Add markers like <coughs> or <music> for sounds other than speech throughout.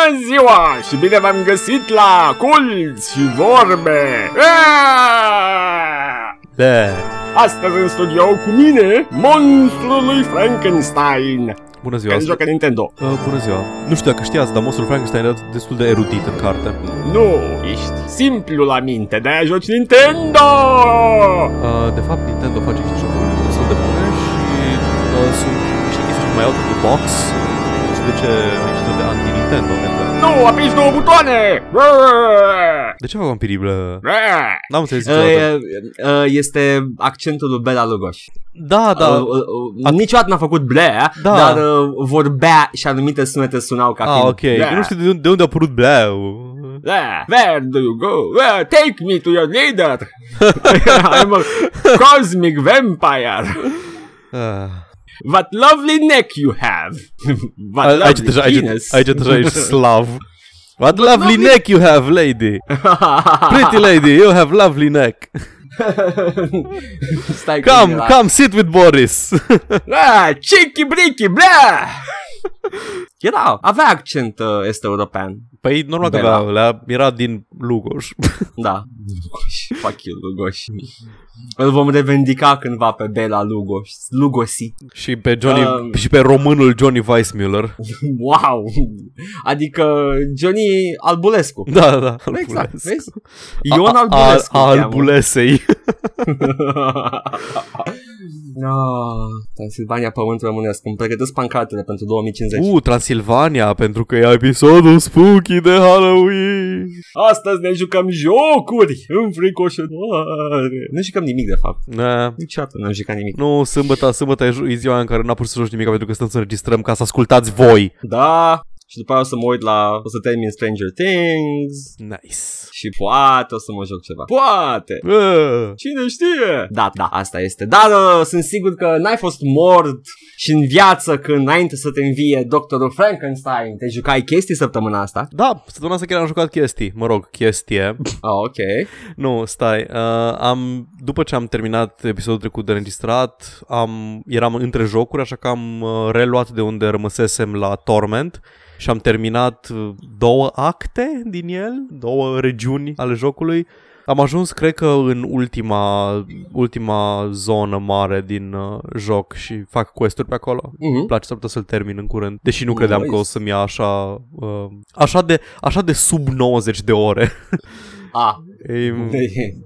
Bună ziua și bine v-am găsit la Culți și Vorbe! Aaaa! Da. Astăzi în studio cu mine, monstrul lui Frankenstein, Bună ziua. care joacă Nintendo. Uh, bună ziua. Nu știu dacă știați, dar monstrul Frankenstein era destul de erudit în carte. Nu, ești simplu la minte, de-aia joci Nintendo! Uh, de fapt, Nintendo face niște jocuri destul de bune și uh, sunt niște chestii mai out of the box. Nu știu de ce ești de anti-Nintendo, Edgar. Nu, apingi două butoane! Aaaa! De ce fac vampirii, blă? Aaaa! N-am înțeles Uh, niciodată. uh, este accentul lui Bela Lugoș. Da, da. Uh, uh, uh, niciodată n-a făcut blea, Da. dar uh, vorbea și anumite sunete sunau ca Ah, fiind. ok. Da. Eu nu știu de unde, de unde a apărut bleu. There, where do you go? Where, take me to your leader! <laughs> <laughs> I'm a cosmic vampire! What lovely neck you have! <laughs> What A- Aici lovely aici, penis! aici deja ești slav. What lovely lovely- neck you have, lady. <laughs> Pretty lady, you have lovely neck. <laughs> Come, come sit with Boris. Ah, cheeky bricky, blah! Era, avea accent uh, este european. Păi normal că Bela. avea, alea, era din Lugoș. <laughs> Da. Lugoș. Fuck you, Lugoș. Îl vom revendica cândva pe Bela Lugoș. Lugosi. și pe Johnny Um. și pe românul Johnny Weissmuller. Wow! Adică Johnny Albulescu. Da, da. Exact, Albulescu. vezi? Ion A- a- Albulescu. a- îl cheamă. Albulesei. no, <laughs> Transilvania Pământ Românesc. Îmi pregătesc pancartele pentru 2050. Uh, Transilvania, pentru că e episodul spooky de Halloween. Astăzi ne jucăm jocuri înfricoșătoare! Nu jucăm nimic, de fapt. Na. Niciodată n-am jucat nimic. Nu, sâmbătă, sâmbătă e ju- e ziua în care n-a putut să joci nimic pentru că stăm să înregistrăm ca să ascultați voi. Da, și după aia o să mă uit la... O să termin Stranger Things Nice. și poate o să mă joc ceva. Poate! Uh. Cine știe? Da, da, asta este. Dar uh, sunt sigur că n-ai fost mort și în viață când înainte să te învie doctorul Frankenstein te jucai chestii săptămâna asta. Da, săptămâna asta chiar am jucat chestii. Mă rog, chestie. Ah, ok. Nu, stai. Uh, am, după ce am terminat episodul trecut de înregistrat, am, eram între jocuri, așa că am uh, reluat de unde rămăsesem la Torment și am terminat uh, două acte din el, două regiuni ale jocului. Am ajuns, cred că, în ultima, ultima zonă mare din uh, joc și fac quest-uri pe acolo. Mhm. Îmi place, s-ar putea să-l termin în curând. Deși nu credeam Nice. că o să-mi ia așa, uh, așa, de, așa de sub 90 de ore. <laughs> Ah, E,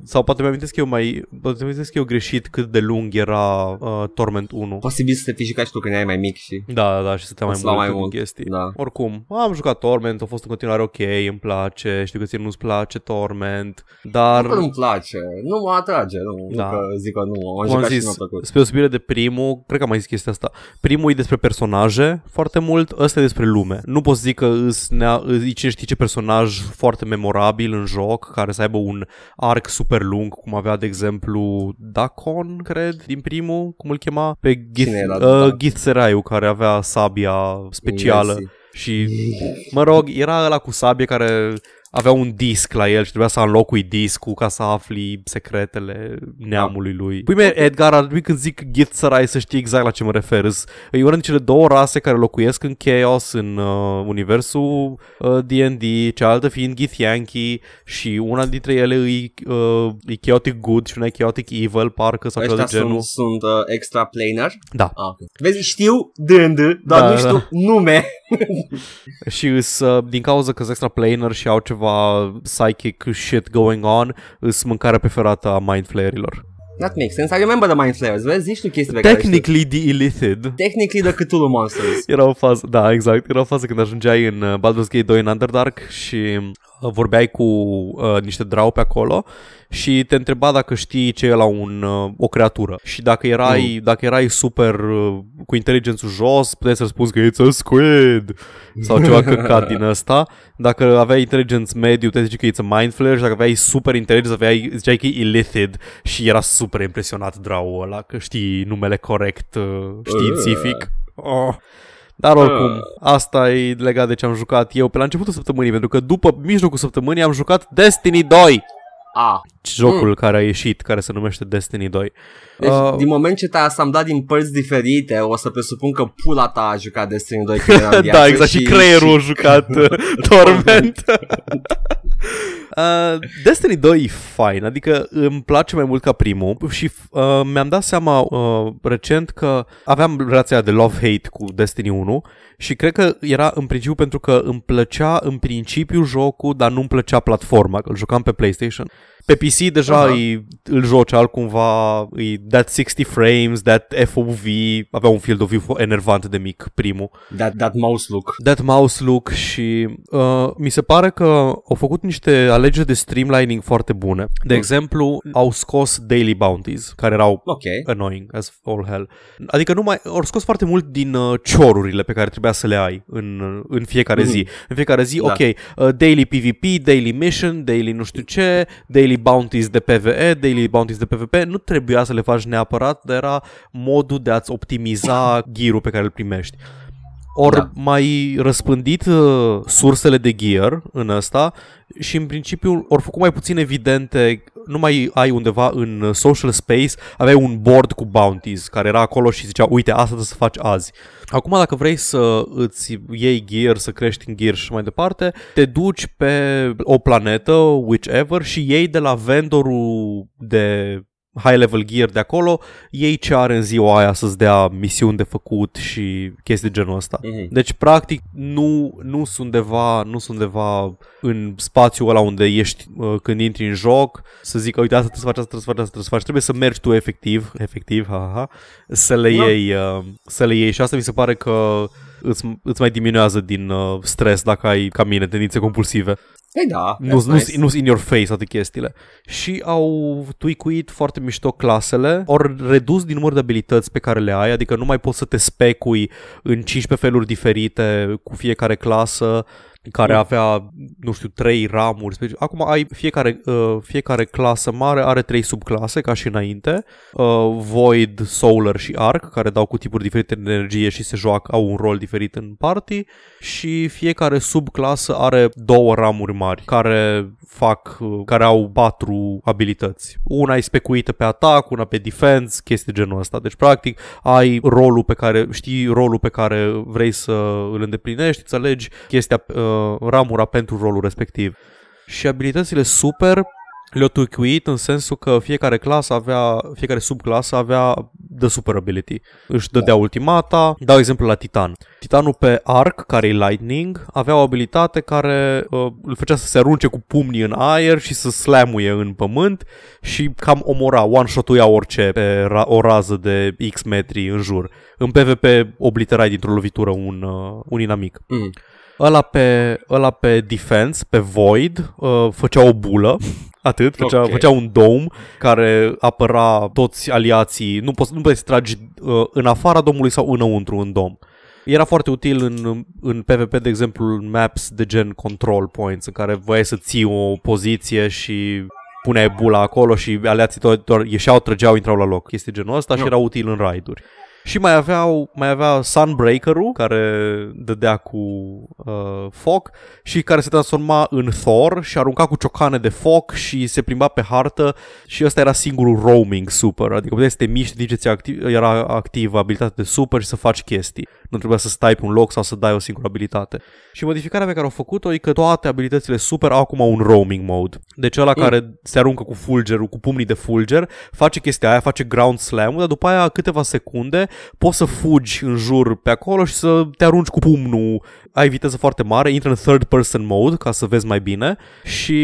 sau poate mi amintesc eu mai Poate mi amintesc eu greșit cât de lung era uh, Torment 1 posibil să te fi jucat și tu când erai mai mic și... Da, da, și stăteam O mai să la mult mai în mult, chestii da. Oricum, am jucat Torment, a fost în continuare ok, îmi place Știu că ție nu-ți place Torment Dar, Nu nu-mi place, nu mă atrage, nu, Da. nu că zic că nu, am cum am jucat și zis, nu mi-a plăcut. spre osebire de primul Cred că am mai zis chestia asta Primul e despre personaje foarte mult Ăsta e despre lume Nu pot să zic că îs, nea, îs, cine știe ce personaj foarte memorabil în joc Care să aibă un arc super lung Cum avea, de exemplu, Dacon, cred, din primul Cum îl chema? Pe Gith, Cine era uh, Dacon? Gith Seraiu, care avea sabia specială Mersi. Și, mă rog, era ăla cu sabie care avea un disc la el și trebuia să înlocui discul ca să afli secretele neamului lui. Păi mie, Edgar, ar trebui când zic Gith Sarai să știi exact la ce mă refer. Îs- E una din cele două rase care locuiesc în Chaos, în uh, universul uh, D&D, cealaltă fiind Gith Yankee și una dintre ele e, uh, e Chaotic Good și una e Chaotic Evil, parcă, sau ceva Ăștia de genul. sunt, sunt uh, extra planar. Da. Ah, ok. Vezi, știu dând, dar Da, nu da. știu nume. <laughs> Și îs, uh, din cauza că sunt extra planar și au ceva psychic shit going on, îs mâncarea preferată a mind flayerilor. That makes sense. I remember the Mind Flayers. Vezi, zici tu chestii pe care știu. Technically the illithid. Technically the Cthulhu Monsters. Era o fază, da, exact, era o fază când ajungeai în uh, Baldur's Gate 2 în Underdark și uh, vorbeai cu uh, niște drau pe acolo și te întreba dacă știi ce e la un, uh, o creatură. Și dacă erai, dacă erai super uh, cu inteligențul jos, puteai să răspunzi că it's a squid sau ceva <laughs> căcat din ăsta. Dacă aveai inteligență mediu, te zici că it's a mind flare și dacă aveai super inteligență, aveai, ziceai că e illithid și era super impresionat drau ăla că știi numele corect uh, științific. Oh. Dar oricum, asta e legat de ce am jucat eu pe la începutul săptămânii, pentru că după mijlocul săptămânii am jucat Destiny 2. A. jocul mm. care a ieșit, care se numește Destiny 2. Deci, uh, din moment ce te-ai asamblat din părți diferite, o să presupun că pula ta a jucat Destiny 2 când era <laughs> Da, exact, și, și creierul și... a jucat uh, <laughs> Torment. <laughs> Uh, Destiny 2 e fain, adică îmi place mai mult ca primul și uh, mi-am dat seama uh, recent că aveam relația de love-hate cu Destiny 1 și cred că era în principiu pentru că îmi plăcea în principiu jocul, dar nu-mi plăcea platforma, că îl jucam pe PlayStation. Pe PC deja uh-huh. e, îl joci altcumva, e that 60 frames, that FOV, avea un field of view enervant de mic primul. That, that mouse look. That mouse look și uh, mi se pare că au făcut niște alegeri de streamlining foarte bune. De mm. exemplu, au scos daily bounties, care erau okay. annoying as all hell. Adică nu mai, au scos foarte mult din uh, ciorurile pe care trebuia să le ai în, în fiecare mm-hmm. zi. În fiecare zi, da. ok, uh, daily PvP, daily mission, daily nu știu ce, daily daily bounties de PvE, daily bounties de PvP, nu trebuia să le faci neapărat, dar era modul de a-ți optimiza <coughs> gear pe care îl primești. Ori da. mai răspândit uh, sursele de gear în ăsta și în principiu ori făcut mai puțin evidente, nu mai ai undeva în social space, aveai un board cu bounties care era acolo și zicea, uite, asta trebuie să faci azi. Acum dacă vrei să îți iei gear, să crești în gear și mai departe, te duci pe o planetă, whichever, și iei de la vendorul de high-level gear de acolo, ei ce are în ziua aia să-ți dea misiuni de făcut și chestii de genul ăsta. Mm-hmm. Deci, practic, nu, nu sunt undeva, nu sunt undeva în spațiul ăla unde ești uh, când intri în joc, să zică, uite, asta trebuie să faci, asta trebuie să faci, asta trebuie să faci. Trebuie să mergi tu efectiv, efectiv, ha, ha, să le da. iei, uh, să le iei și asta mi se pare că îți, îți mai diminuează din uh, stres dacă ai, ca mine, tendințe compulsive. Păi da. Nu sunt nice. nu in your face toate chestiile. Și au tweakuit foarte mișto clasele, au redus din număr de abilități pe care le ai, adică nu mai poți să te specui în 15 feluri diferite cu fiecare clasă care da. avea, nu știu, trei ramuri. Acum ai fiecare, uh, fiecare clasă mare are trei subclase, ca și înainte. Uh, Void, Solar și Arc, care dau cu tipuri diferite de energie și se joacă, au un rol diferit în party. Și fiecare subclasă are două ramuri mari, care fac, uh, care au patru abilități. Una e specuită pe atac, una pe defense, chestii genul ăsta. Deci, practic, ai rolul pe care, știi rolul pe care vrei să îl îndeplinești, îți alegi chestia uh, ramura pentru rolul respectiv. Și abilitățile super le-au tweakuit în sensul că fiecare clasă avea, fiecare subclasă avea the super ability. Își dădea da. ultimata, dau exemplu la Titan. Titanul pe Arc, care e Lightning, avea o abilitate care uh, îl făcea să se arunce cu pumnii în aer și să slamuie în pământ și cam omora, one-shot-uia orice pe ra- o rază de X metri în jur. În PvP obliterai dintr-o lovitură un, uh, un inamic. Mm. Ăla pe, ăla pe defense, pe void, uh, făcea o bulă, <laughs> atât, făcea, okay. făcea un dom care apăra toți aliații, nu poți, nu poți să tragi uh, în afara domului sau înăuntru în dom. Era foarte util în, în PvP, de exemplu, în maps de gen control points, în care voiai să ții o poziție și puneai bula acolo și aliații doar, doar ieșeau, trăgeau, intrau la loc. Chestii genul ăsta no. și era util în raiduri. Și mai aveau, mai avea Sunbreaker-ul, care dădea cu uh, foc și care se transforma în Thor și arunca cu ciocane de foc și se plimba pe hartă și ăsta era singurul roaming super, adică puteai să te miști de ce activ, era activă abilitatea de super și să faci chestii. Nu trebuia să stai pe un loc sau să dai o singură abilitate. Și modificarea pe care au făcut-o e că toate abilitățile super au acum un roaming mode. Deci ăla mm. care se aruncă cu fulgerul, cu pumnii de fulger, face chestia aia, face ground slam dar după aia câteva secunde poți să fugi în jur pe acolo și să te arunci cu pumnul. Ai viteză foarte mare, intră în third person mode ca să vezi mai bine și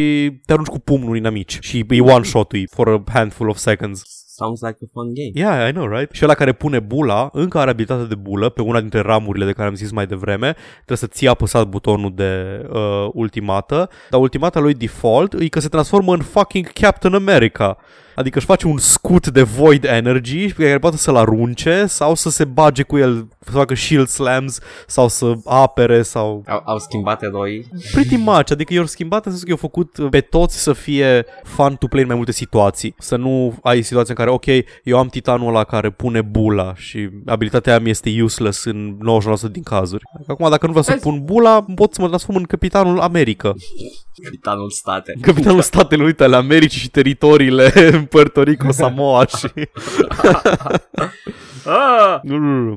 te arunci cu pumnul inamici și e one shot for a handful of seconds. Sounds like a fun game. Yeah, I know, right? Și ăla care pune bula, încă are abilitatea de bulă pe una dintre ramurile de care am zis mai devreme. Trebuie să ții apăsat butonul de uh, ultimată, dar ultimata lui default e că se transformă în fucking Captain America. Adică își face un scut de void energy pe care poate să-l arunce sau să se bage cu el, să facă shield slams sau să apere sau... Au, au schimbat eroi. Pretty much, adică i-au schimbat în sensul că i-au făcut pe toți să fie fun to play în mai multe situații. Să nu ai situații în care, ok, eu am titanul ăla care pune bula și abilitatea mea este useless în 99% din cazuri. Acum, dacă nu vreau să Hai- pun bula, pot să mă transform în capitanul America. Capitanul state. Capitanul Statelor Unite ale Americii și teritoriile <laughs> Puerto Rico, <laughs> Samoa și... <laughs> Ah,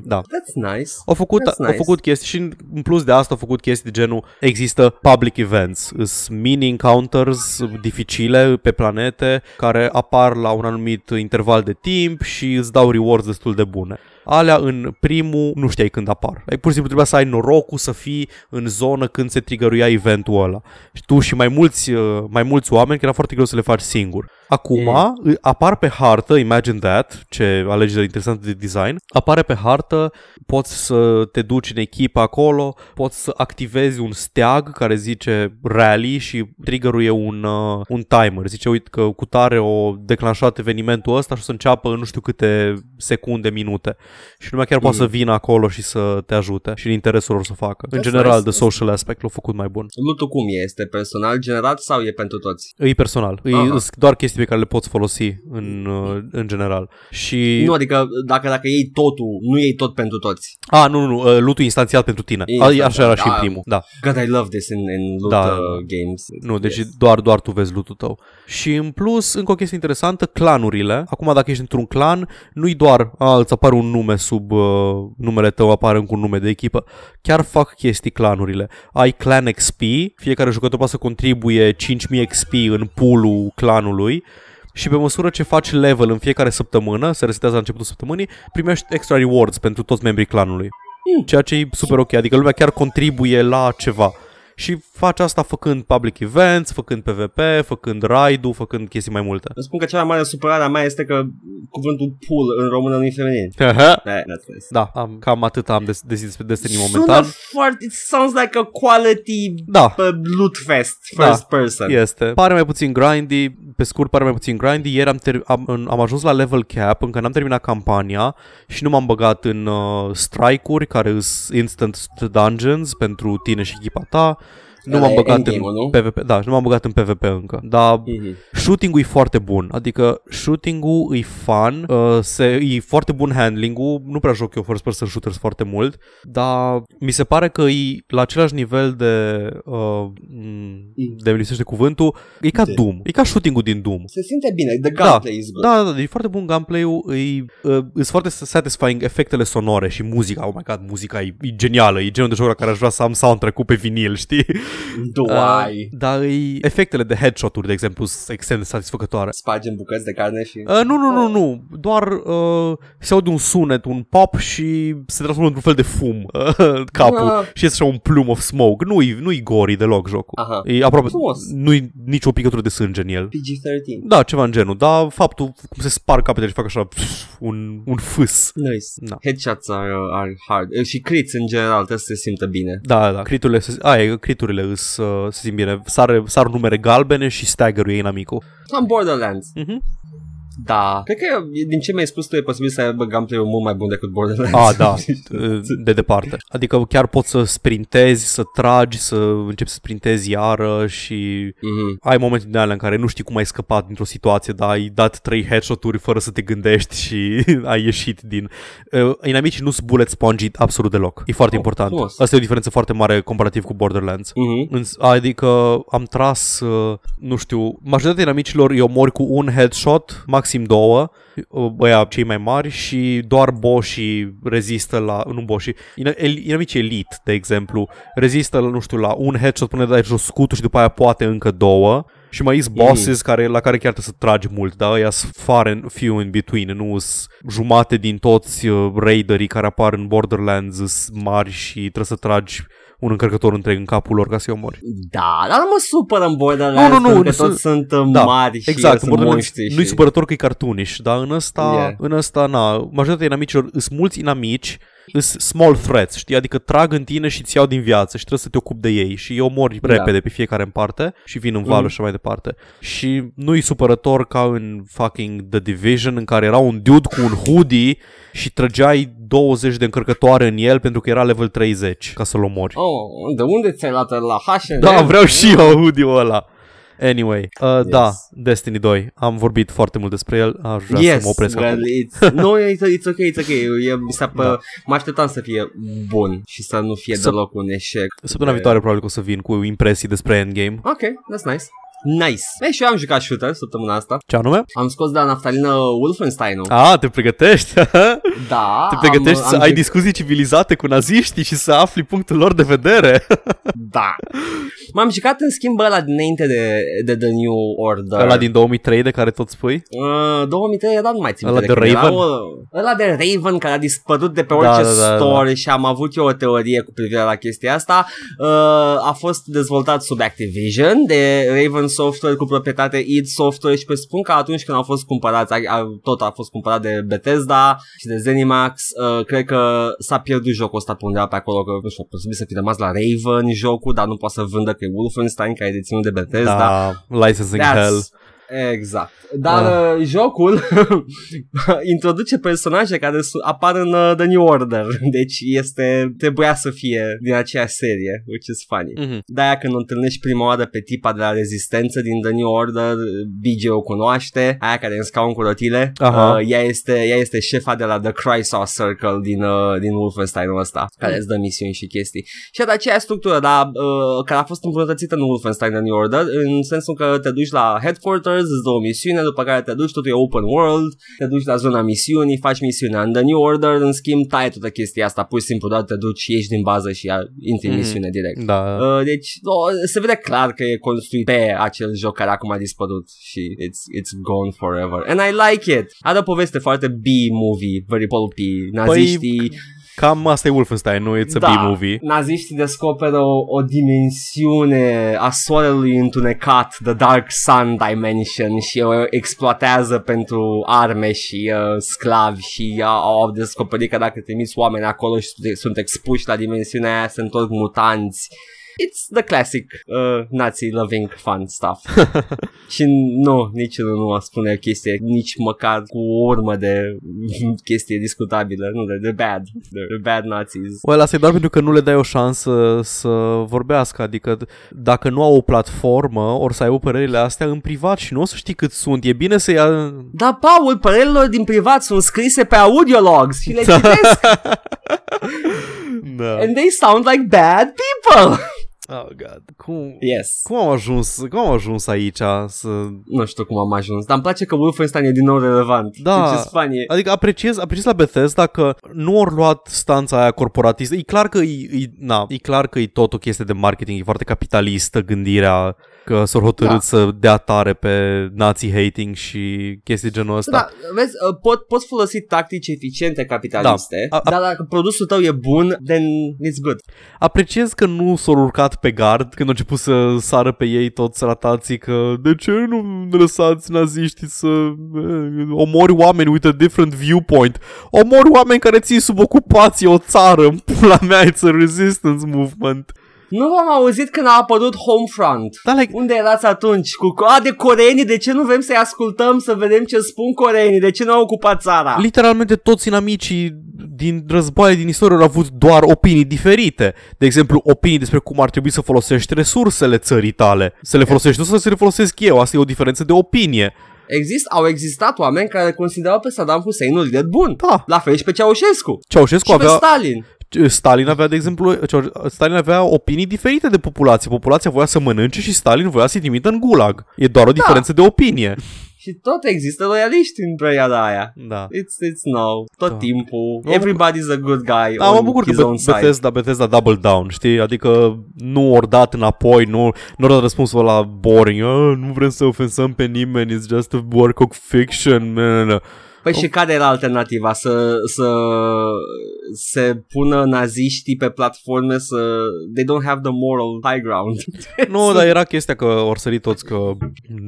Da. that's nice. Au făcut, That's au nice. făcut chestii și în- în plus de asta au făcut chestii de genul există public events, îs mini encounters dificile pe planete care apar la un anumit interval de timp și îți dau rewards destul de bune. Alea în primul nu știai când apar. Ai pur și simplu trebuia să ai norocul să fii în zonă când se trigăruia eventul ăla. Și tu și mai mulți, uh, mai mulți oameni, că era foarte greu să le faci singur. Acum mm. apar pe hartă, imagine that, ce alegere interesantă de design, apare pe hartă, poți să te duci în echipă acolo, poți să activezi un steag care zice rally și triggeruie un, uh, un timer. Zice, uite că cu tare o declanșat evenimentul ăsta și o să înceapă în nu știu câte secunde, minute. Și lumea chiar mm. poate să vină acolo și să te ajute și în interesul lor să o facă. În That's general, nice. the social aspect l-a făcut mai bun. Lutul cum e? Este personal generat sau e pentru toți? E personal. E Aha. sunt doar chestii pe care le poți folosi în, uh, în general. Și... Nu, adică dacă, dacă iei totul, nu iei tot pentru toți. A, nu, nu, nu, uh, lutul instanțiat pentru tine. A, Instanțiat, așa era și în da. primul, da. God, I love this in, in loot Da. uh, games. Nu, deci Yes. doar, doar tu vezi lutul tău. Și în plus, încă o chestie interesantă, clanurile. Acum dacă ești într-un clan, nu-i doar, a, îți apare un nume sub uh, numele tău, apare încă un nume de echipă. Chiar fac chestii clanurile. Ai clan XP, fiecare jucător poate să contribuie 5000 XP în pool-ul clanului și pe măsură ce faci level în fiecare săptămână, se resetează la începutul săptămânii, primești extra rewards pentru toți membrii clanului. Ceea ce e super ok, adică lumea chiar contribuie la ceva. Și faci asta făcând public events, făcând PvP, făcând raid făcând chestii mai multe. Îmi spun că cea mai mare supărare a mea este că cuvântul pool în română nu e feminin. Eh, that's nice. da, am, cam atât am de, de zis despre Destiny Sună momentan. foarte, it sounds like a quality Da, uh, loot fest, Da. first person. este. Pare mai puțin grindy, pe scurt pare mai puțin grindy. Ieri am, ter- am, am ajuns la level cap, încă n-am terminat campania și nu m-am băgat în uh, strike-uri care sunt instant dungeons pentru tine și echipa ta. Nu Ăla m-am e băgat în endgame-ul, nu? PvP, da, și nu m-am băgat în PvP încă. Dar Mhm. shooting-ul e foarte bun, adică shooting-ul e fun, uh, se, e foarte bun handling-ul, nu prea joc eu first person shooters foarte mult, dar mi se pare că e la același nivel de, uh, m, de îmi lipsește cuvântul, e ca De- Doom, e ca shooting-ul din Doom. Se simte bine, the Da, gunplay is good. da, da, da, e foarte bun gameplay-ul, e, uh, e foarte satisfying efectele sonore și muzica, oh my god, muzica e, e genială, e genul de joc la care aș vrea să am soundtrack-ul pe vinil, știi? Doai. Uh, dar e, efectele de headshot-uri, de exemplu, sunt extrem de satisfăcătoare. Spargi în bucăți de carne și... Uh, nu, nu, nu, nu. Doar uh, se aude un sunet, un pop și se transformă într-un fel de fum uh, <laughs> capul Ah. și este așa un plume of smoke. Nu-i, nu-i gori deloc jocul. Aha. E aproape, Frumos. nu-i nicio picătură de sânge în el. PG-13. Da, ceva în genul, dar faptul cum se spar capetele și fac așa pf, un, un fâs. Nice. Da. Headshots are, are hard. Uh, Și crits în general trebuie să se simtă bine. Da, da, criturile, se, aia, criturile îs, uh, se simt bine. Sar, sar numere galbene și stagger-ul inamicul. Am Borderlands. Mhm. Da. Cred că e- din ce mi-ai spus tu e posibil să aibă gameplay-ul mult mai bun decât Borderlands. Ah, da, <laughs> de departe. Adică chiar poți să sprintezi, să tragi, să începi să sprintezi iară și Mhm. ai momente din alea în care nu știi cum ai scăpat dintr-o situație, dar ai dat trei headshot-uri fără să te gândești și <laughs> ai ieșit din... Uh, inamicii nu sunt bullet spongy absolut deloc. E foarte Oh, important. frumos. Asta e o diferență foarte mare comparativ cu Borderlands. Mhm. Îns- Adică am tras, uh, nu știu, majoritatea inamicilor îi omori cu un headshot, maxim două, uh, băia cei mai mari și doar boșii rezistă la, nu boșii, ina- el- inamicii elite, de exemplu, rezistă, la, nu știu, la un headshot până dai jos scutul și după aia poate încă două. Și mai sunt bosses care, la care chiar trebuie să tragi mult, dar ăia sunt far and few in between, nu sunt jumate din toți uh, raiderii care apar în Borderlands sunt mari și trebuie să tragi un încărcător întreg în capul lor ca să-i omori. Da, dar nu mă supără în Borderlands Nu, nu, nu, pentru că nu toți sunt- sunt uh, Da, mari și Exact, în sunt Borderlands monștri nu-i și... supărător că e cartoonish, dar în ăsta, Yeah. în ăsta, na, majoritatea inamicilor sunt mulți inamici Îs small threats, știi? Adică trag în tine și ți iau din viață și trebuie să te ocupi de ei și îi omori Da. repede pe fiecare în parte și vin în valul Mhm. și așa mai departe. Și nu-i supărător ca în fucking The Division în care era un dude cu un hoodie și trăgeai 20 de încărcătoare în el pentru că era level 30 ca să-l omori. Oh, de unde ți-ai luat la H&M? Da, vreau și eu hoodie-ul ăla. Anyway, uh, Yes. da, Destiny 2. Am vorbit foarte mult despre el, aș vrea să Yes, mă opresc well, acum. it's, <laughs> no, it's, it's ok, it's ok. E, mi s-a, Da. da. Mă așteptam să fie bun și să nu fie Să- deloc un eșec. Săptămâna viitoare probabil că o să vin cu impresii despre Endgame. Ok, that's nice. Nice. E, și eu am jucat shooter săptămâna asta. Ce anume? Am scos de la naftalină Wolfenstein-ul. A, te pregătești? <laughs> Da. te pregătești am, să am ai juc- discuții civilizate cu naziștii și să afli punctul lor de vedere? <laughs> Da. M-am jucat în schimb ăla dinainte de, de The New Order. Ăla din 2003 de care tot spui? Uh, 2003 era, nu mai țin Ăla minte de când era, Raven? o- Ăla de Raven care a dispărut de pe Da, orice da, da, da. store și am avut eu o teorie cu privire la chestia asta. Uh, a fost dezvoltat sub Activision de Raven Software cu proprietate id Software și presupun că atunci când au fost cumpărați, a, a, tot a fost cumpărat de Bethesda și de Zenimax, uh, cred că s-a pierdut jocul ăsta pe undeva pe acolo, că nu știu, posibil să fi rămas la Raven jocul, dar nu poate să vândă că e Wolfenstein care e deținut de Bethesda. Da, Licensing That's- Hell. Exact. Dar uh. jocul <laughs> introduce personaje care su- apar în uh, The New Order. <laughs> Deci este trebuia să fie din aceeași serie, which is funny. Mhm. De-aia când o întâlnești prima oară pe tipa de la rezistență din The New Order, BJ o cunoaște, aia care e în scaun cu rotile, Aha. uh, ea, este, ea este șefa de la The Chrysos Circle din, uh, din Wolfenstein-ul ăsta, care îți dă misiuni și chestii. Și are aceeași structură, dar uh, care a fost îmbunătățită în Wolfenstein The New Order, în sensul că te duci la headquarters, îți dă o misiune, după care te duci, totul e open world, te duci la zona misiunii, faci misiunea. În The New Order, în schimb, tai toată chestia asta, pur și simplu doar te duci, ieși din bază și ia- intri în Mhm. misiune direct. Da. Uh, deci o, se vede clar că e construit pe acel joc care acum a dispărut și it's, it's gone forever. And I like it. Are o poveste foarte B-movie, very pulpy. Naziștii, Cam asta e Wolfenstein, nu? It's a da, B-movie. naziștii descoperă o, o dimensiune a soarelui întunecat, The Dark Sun Dimension și o exploatează pentru arme și uh, sclavi și uh, au descoperit că dacă trimiți oameni acolo și sunt- sunt expuși la dimensiunea aia, se întorc mutanți. It's the classic uh, Nazi loving fun stuff. <laughs> și nu, niciunul nu spune o chestie, nici măcar cu o urmă de <laughs> chestie discutabilă. Nu, they're, they're bad. They're bad Nazis. Well, asta e doar pentru că nu le dai o șansă să vorbească, adică dacă nu au o platformă, ori să aibă părerile astea în privat și nu o să știi cât sunt. E bine să ia... Da, Paul, părerile din privat sunt scrise pe audiologs și le Da. citesc <laughs> Da. and they sound like bad people. Oh, God. Cum... Yes. Cum am ajuns, cum am ajuns aici să... Nu știu cum am ajuns, dar îmi place că Wolfenstein e din nou relevant. Da. Which is funny. Adică apreciez, apreciez la Bethesda că nu ori luat stanța aia corporatistă. E clar că e, e, na, e clar că e tot o chestie de marketing, e foarte capitalistă gândirea că s-au hotărât Da. să dea tare pe nazi hating și chestii genul ăsta. Da, vezi, uh, pot, pot folosi tactici eficiente capitaliste, Da. A- a- dar dacă produsul tău e bun, then it's good. Apreciez că nu s-au urcat pe gard când au început să sară pe ei toți ratații că de ce nu lăsați naziștii să eh, omori oameni with a different viewpoint? Omori oameni care țin sub ocupație o țară, în pula mea, it's a resistance movement. Nu v-am auzit când a apărut Homefront. Da, like, Unde erați atunci? Cu a, de coreenii, de ce nu vrem să-i ascultăm să vedem ce spun coreenii? De ce nu au ocupat țara? literalmente toți inamicii din războaie din istorie au avut doar opinii diferite. De exemplu, opinii despre cum ar trebui să folosești resursele țării tale. Să le folosești tu sau să le folosesc eu. Asta e o diferență de opinie. Exist, au existat oameni care considerau pe Saddam Hussein un lider bun. Da. La fel și pe Ceaușescu. Ceaușescu și pe avea... Stalin. Stalin avea, de exemplu, Stalin avea opinii diferite de populație. Populația voia să mănânce și Stalin voia să-i trimită în gulag. E doar o diferență de opinie. Și tot există loialiști în perioada aia. Da. It's, it's no. Tot Da. timpul. Mă Everybody's a good guy Da, mă on bucur că his Be- own side. Bethesda, Bethesda double down, știi? Adică nu ori dat înapoi, nu, nu ori dat răspunsul la boring. "Ah, nu vrem să ofensăm pe nimeni, it's just a work of fiction. No, no, no. Păi și care era alternativa? Să, să se pună naziștii pe platforme să... They don't have the moral high ground. <laughs> Nu, dar era chestia că ori sărit toți că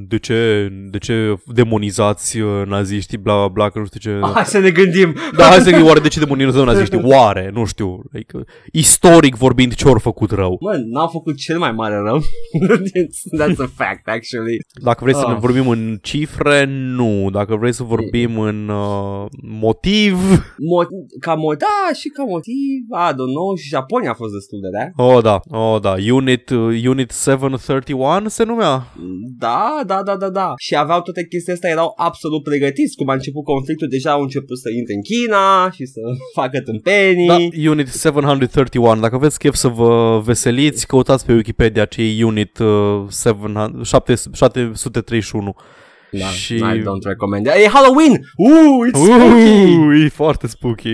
de ce, de ce demonizați uh, naziștii, bla bla bla, că nu știu ce... Hai să ne gândim. Da, hai să oare de ce demonizăm naziștii? <laughs> Oare? Nu știu. Like, istoric vorbind, ce ori făcut rău? Mă, n-au făcut cel mai mare rău. <laughs> That's a fact, actually. Dacă vrei să Ah. ne vorbim în cifre, nu. Dacă vrei să vorbim în uh, motiv... Mo- ca mo- da, și ca motiv, I don't know, și Japonia a fost destul de rea. Oh, da, oh, da. Unit, uh, Unit 731 se numea? Da, da, da, da, da. Și aveau toate chestiile astea, erau absolut pregătiți. Cum a început conflictul, deja au început să intre în China și să <laughs> facă tâmpenii. Da, Unit 731. Dacă aveți chef să vă veseliți, căutați pe Wikipedia ce e Unit uh, 700, 731. Da, Și- I don't recommend it. E Halloween! Uh, it's spooky! Uuu, e foarte spooky.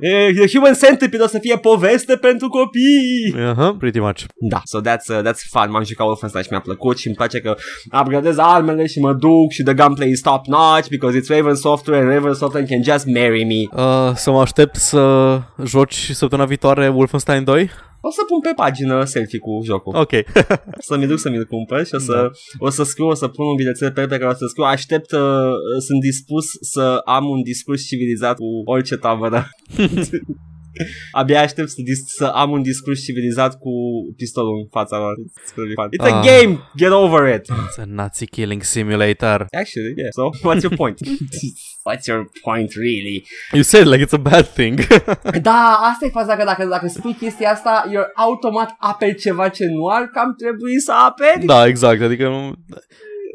E, The Human Centipede o să fie poveste pentru copii! Aha, pretty much. Da, so that's, uh, that's fun. M-am jucat Wolfenstein și mi-a plăcut și îmi place că upgradez armele și mă duc și the gunplay is top notch because it's Raven Software and Raven Software can just marry me. Uh, să mă aștept să joci săptămâna viitoare Wolfenstein 2? O să pun pe pagină selfie cu jocul. Ok. <laughs> Să mi duc să mi-l cumpăr și o să, Da. o să scriu, o să pun un bilețel pe pe care o să scriu aștept, uh, sunt dispus să am un discurs civilizat cu orice tabără. <laughs> Abia aștept să, dis- să am un discurs civilizat cu pistolul în fața lor. It's, gonna be fun. It's a Ah. game! Get over it! It's a Nazi killing simulator. Actually, yeah. So, what's your point? <laughs> what's your point, really? You said like it's a bad thing. <laughs> Da, asta e faza că dacă, dacă spui chestia asta, you're automat aperi ceva ce nu ar cam trebui să aperi. da, exact. Adică nu,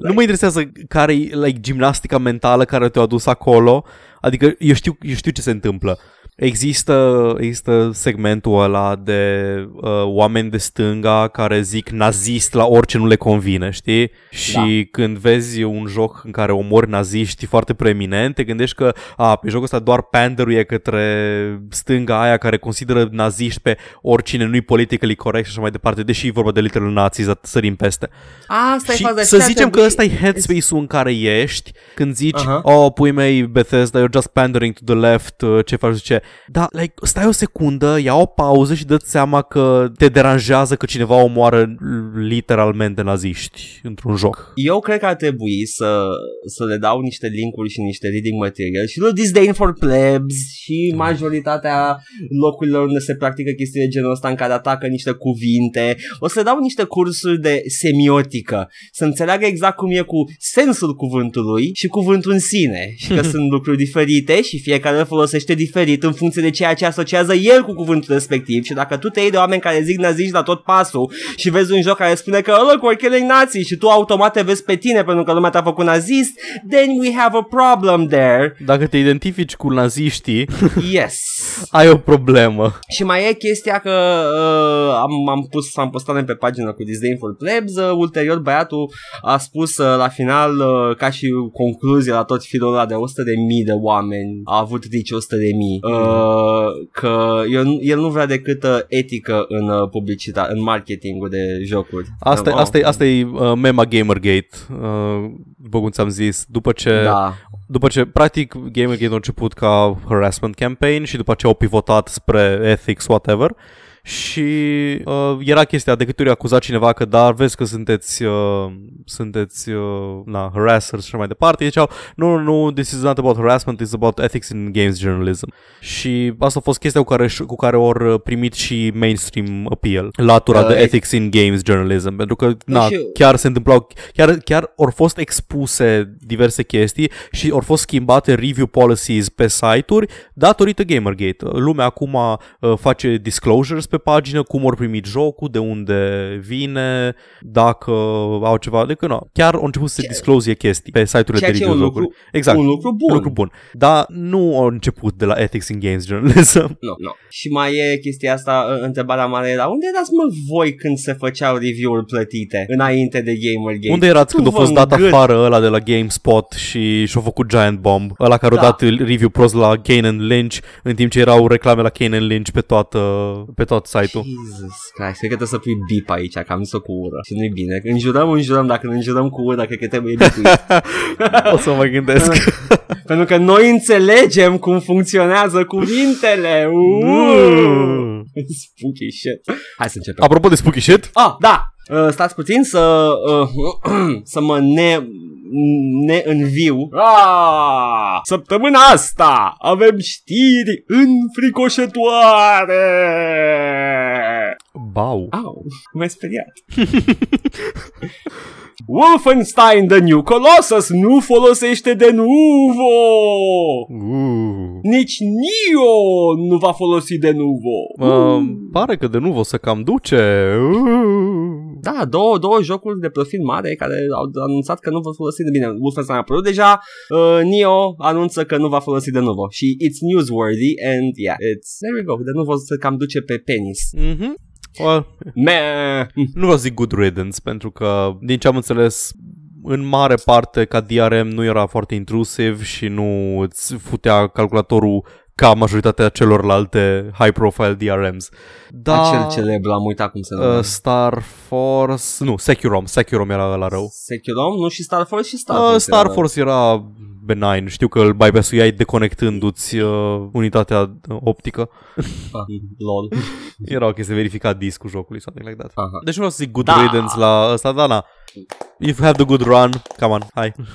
nu mă interesează care e like, gimnastica mentală care te-a adus acolo. Adică eu știu, eu știu ce se întâmplă. Există, există segmentul ăla de uh, oameni de stânga care zic nazist la orice nu le convine, știi? Și Da. când vezi un joc în care omori naziști foarte preeminent, te gândești că a, pe jocul ăsta doar panderuie către stânga aia care consideră naziști pe oricine nu-i politically corect și așa mai departe, deși e vorba de literal nazis, dar sărim peste. Asta Și e faza. să și ar zicem că trebui- ăsta e headspace-ul în care ești când zici, Aha. oh, pui mei Bethesda, you're just pandering to the left, uh, ce faci, ce. Da, like, stai o secundă, ia o pauză și dă-ți seama că te deranjează că cineva omoară literalmente naziști într-un joc. Eu cred că ar trebui să, să le dau niște linkuri și niște reading material și nu disdain for plebs și majoritatea locurilor unde se practică chestii de genul ăsta în care atacă niște cuvinte. O să le dau niște cursuri de semiotică, să înțeleagă exact cum e cu sensul cuvântului și cuvântul în sine și că <laughs> sunt lucruri diferite și fiecare îl folosește diferit în funcție de ceea ce asociază el cu cuvântul respectiv și dacă tu te iei de oameni care zic naziști la tot pasul și vezi un joc care spune că look, we're killing Nazis și tu automat te vezi pe tine pentru că lumea te-a făcut nazist, then we have a problem there. Dacă te identifici cu naziștii, <laughs> Yes. ai o problemă. Și mai e chestia că uh, am, am, pus, am postat pe pagină cu Disdain for Plebs, uh, ulterior băiatul a spus uh, la final, uh, ca și concluzie la tot filul ăla de 100 de mii de oameni, a avut rici 100 de mii, uh, că el, el nu vrea decât uh, etică în uh, publicitate, în marketingul de jocuri. Asta, Uh, asta, e, asta e uh, mema Gamergate, uh, după cum ți-am zis. După ce, Da. după ce practic Gamergate a început ca harassment campaign și după ce au pivotat spre ethics, whatever, și uh, era chestia de câte ori acuza cineva că dar vezi că sunteți uh, sunteți uh, na, harassers și așa mai departe. Ziceau nu, nu, nu, this is not about harassment it's about ethics in games journalism. Și asta a fost chestia cu care, cu care au primit și mainstream appeal latura Uh, de e- ethics in games journalism. Pentru că na, și- chiar se întâmplau chiar, chiar au fost expuse diverse chestii și au fost schimbate review policies pe site-uri datorită Gamergate. Lumea acum uh, face disclosures pe pagină, cum ori primit jocul, de unde vine, dacă au ceva, de că nu. Chiar au început să se Ce- disclose chestii pe site-urile Ceea de ce e review un jocuri. lucru, Exact. un lucru bun. Un lucru bun. Dar nu au început de la Ethics in Games Journalism. <laughs> Nu, nu. Și mai e chestia asta, uh, întrebarea mare era, unde erați mă voi când se făceau review-uri plătite înainte de Gamergate? Unde erați când a Nu fost vă dat îngât. afară ăla de la GameSpot și și-a făcut Giant Bomb? Ăla care a Da. dat review prost la Kane and Lynch, în timp ce erau reclame la Kane and Lynch pe toată, pe toată site-ul. Jesus Christ, cred că trebuie să pui bip aici, că am zis-o cu ură și nu-i bine. Înjurăm, înjurăm, dacă ne înjurăm cu ură, cred că trebuie bipuit. <laughs> o să mă gândesc. Pentru că noi înțelegem cum funcționează cuvintele. Uh! <laughs> Spooky shit. Hai să începem. Apropo de spooky shit, Ah, da! Uh, stați puțin să, uh, <clears throat> să mă ne, ne înviu. Ah, săptămâna asta avem știri înfricoșătoare. bau. Au, m-ai speriat. <laughs> Wolfenstein The New Colossus nu folosește de nuvo. Uh. Nici Nio nu va folosi de nuvo. Uh, pare că de nu o să cam duce. Uh. Da, două, două jocuri de profil mare care au anunțat că nu vor folosi de bine. Wolfenstein a apărut deja, uh, Nio anunță că nu va folosi de nuvo și it's newsworthy and yeah, it's, there we go, de nuvo se cam duce pe penis. Mhm. Well, Me. nu vreau să zic good riddance, pentru că, din ce am înțeles, în mare parte ca DRM nu era foarte intrusiv și nu îți futea calculatorul ca majoritatea celorlalte high-profile DRMs. Da, Acel celebru, am uitat cum se uh, numește. Star Force... Nu, Securom. Securom era la rău. Securom, nu și Star Force și Star Uh, Force. Star era- Force era benign. Știu că îl bypassuiai deconectându-ți uh, unitatea uh, optică. Ah, lol. <laughs> Era o chestie verificat discul jocului, something like that. Aha. Deci nu vreau să zic good Da. riddance la ăsta, dar na. If you have the good run, come on, hai. <laughs>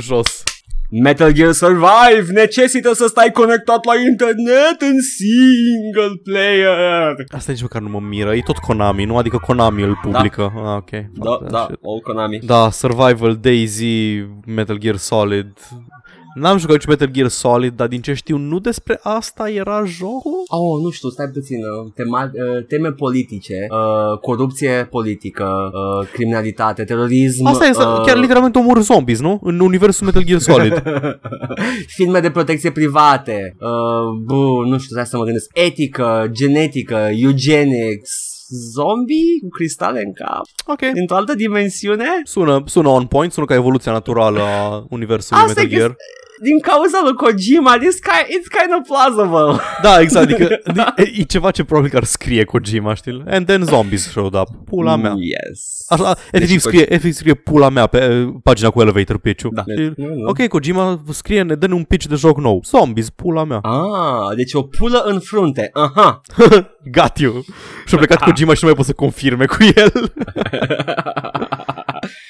Jos. Metal Gear Survive necesită să stai conectat la internet în single player. Asta nici măcar nu mă miră, e tot Konami, nu? Adică Konami îl publică. Ah, ok. Da, Fuck that da, shit. all Konami. Da, Survival, DayZ, Metal Gear Solid. N-am jucat nici Metal Gear Solid, dar din ce știu, nu despre asta era jocul? Oh, nu știu, stai puțin. uh, Tema, uh, teme politice, uh, corupție politică, uh, criminalitate, terorism. Asta e, uh, chiar literalmente omor zombies, nu? În universul Metal Gear Solid. <laughs> filme de protecție private, uh, bu, nu știu, hai să mă gândesc, etică, genetică, eugenics, zombie cu cristale în cap, ok. într-o altă dimensiune. Sună, sună on point, sună ca evoluția naturală a universului Asta e Metal Gear. Din cauza lui Kojima, this kind, it's kind of plausible. Da, exact, adică e, e ceva ce probabil că ar scrie Kojima, știi? And then zombies showed up. Pula mea. Yes. Așa, efectiv scrie, efectiv scrie pula mea pe uh, pagina cu elevator pitch-ul. Da. Și, Nu, nu. Ok, Kojima scrie, ne dă un pitch de joc nou. Zombies, pula mea. Ah, deci o pulă în frunte. Aha. <laughs> Got you. Și-a plecat <laughs> Kojima și nu mai pot să confirme cu el. <laughs>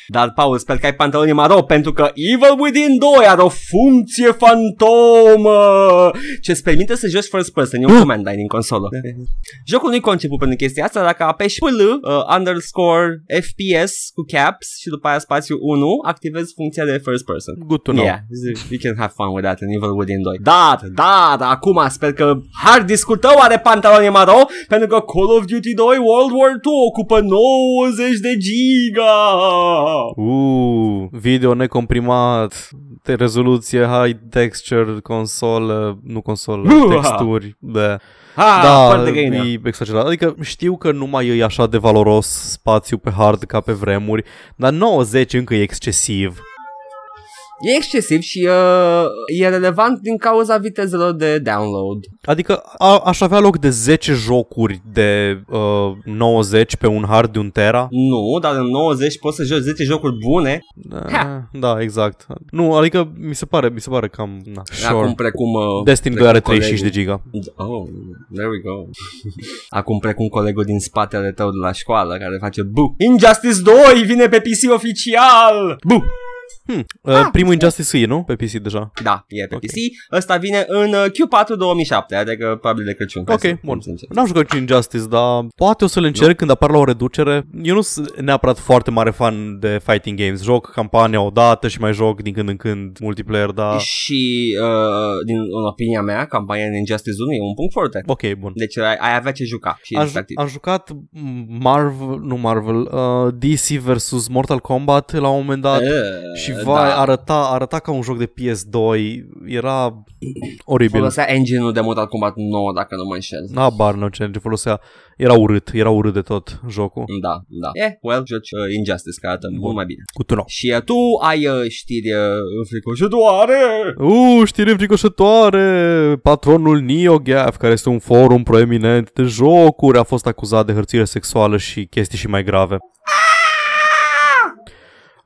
Dar, Paul, sper că ai pantaloni maro pentru că Evil Within 2 are o funcție fantomă ce îți permite să joci first person. E un command line din consolă. Jocul nu-i conceput pentru chestia asta. Dacă apeși PL uh, underscore FPS cu caps și după aia spațiu 1, activezi funcția de first person. Good to know. Yeah, you can have fun with that in Evil Within 2. Dar, dar, acum sper că hard discul tău are pantaloni maro pentru că Call of Duty 2 World War 2 ocupă 90 de giga. Uh, video necomprimat, de rezoluție high texture, consolă, nu consolă, Uah. texturi, de. Ah, da, foarte găină. e exagerat. Adică știu că nu mai e așa de valoros spațiu pe hard ca pe vremuri, dar 90 încă e excesiv. E excesiv și uh, e relevant din cauza vitezelor de download. Adică a, aș avea loc de 10 jocuri de uh, 90 pe un hard de un tera. Nu, dar în 90 poți să joci 10 jocuri bune. Da, Ha. da, exact. Nu, adică mi se pare, mi se pare cam, na, Acum sure. precum... Uh, Destiny 2 precum are 35 de colegul. giga. Oh, there we go. <laughs> Acum precum colegul din spatele tău de la școală care face Bu. Injustice 2 vine pe PC oficial! Bu! Hmm. Uh, primul Injustice e, nu? Pe PC deja. Da, e pe Ok. PC. Ăsta vine în uh, Q4 2007, adică probabil de Crăciun. ca să Ok, fim bun. sinceri. N-am jucat nici Injustice, dar poate o să le încerc când apar la o reducere. Eu nu sunt neapărat foarte mare fan de fighting games. Joc campania odată și mai joc din când în când multiplayer, dar... Și uh, din în opinia mea, campania din Injustice 1 e un punct foarte. Ok, bun. Deci ai, ai avea ce juca și Am, ești ju- activ. am jucat Marvel, nu Marvel, uh, DC vs Mortal Kombat la un moment dat Uh, și vai, Da. arăta, arăta ca un joc de PS2, era oribil. Folosea engine-ul de Mortal Kombat 9, dacă nu mă înșel. Habar nu ce ce folosea. Era urât, era urât de tot jocul. Da, da. Eh, well, joci uh, Injustice, care arată mult mai bine. Cu tu Și uh, tu ai uh, știri uh, înfricoșătoare. Uh, știri înfricoșătoare! Patronul NeoGaf, care este un forum proeminent de jocuri, a fost acuzat de hărțire sexuală și chestii și mai grave.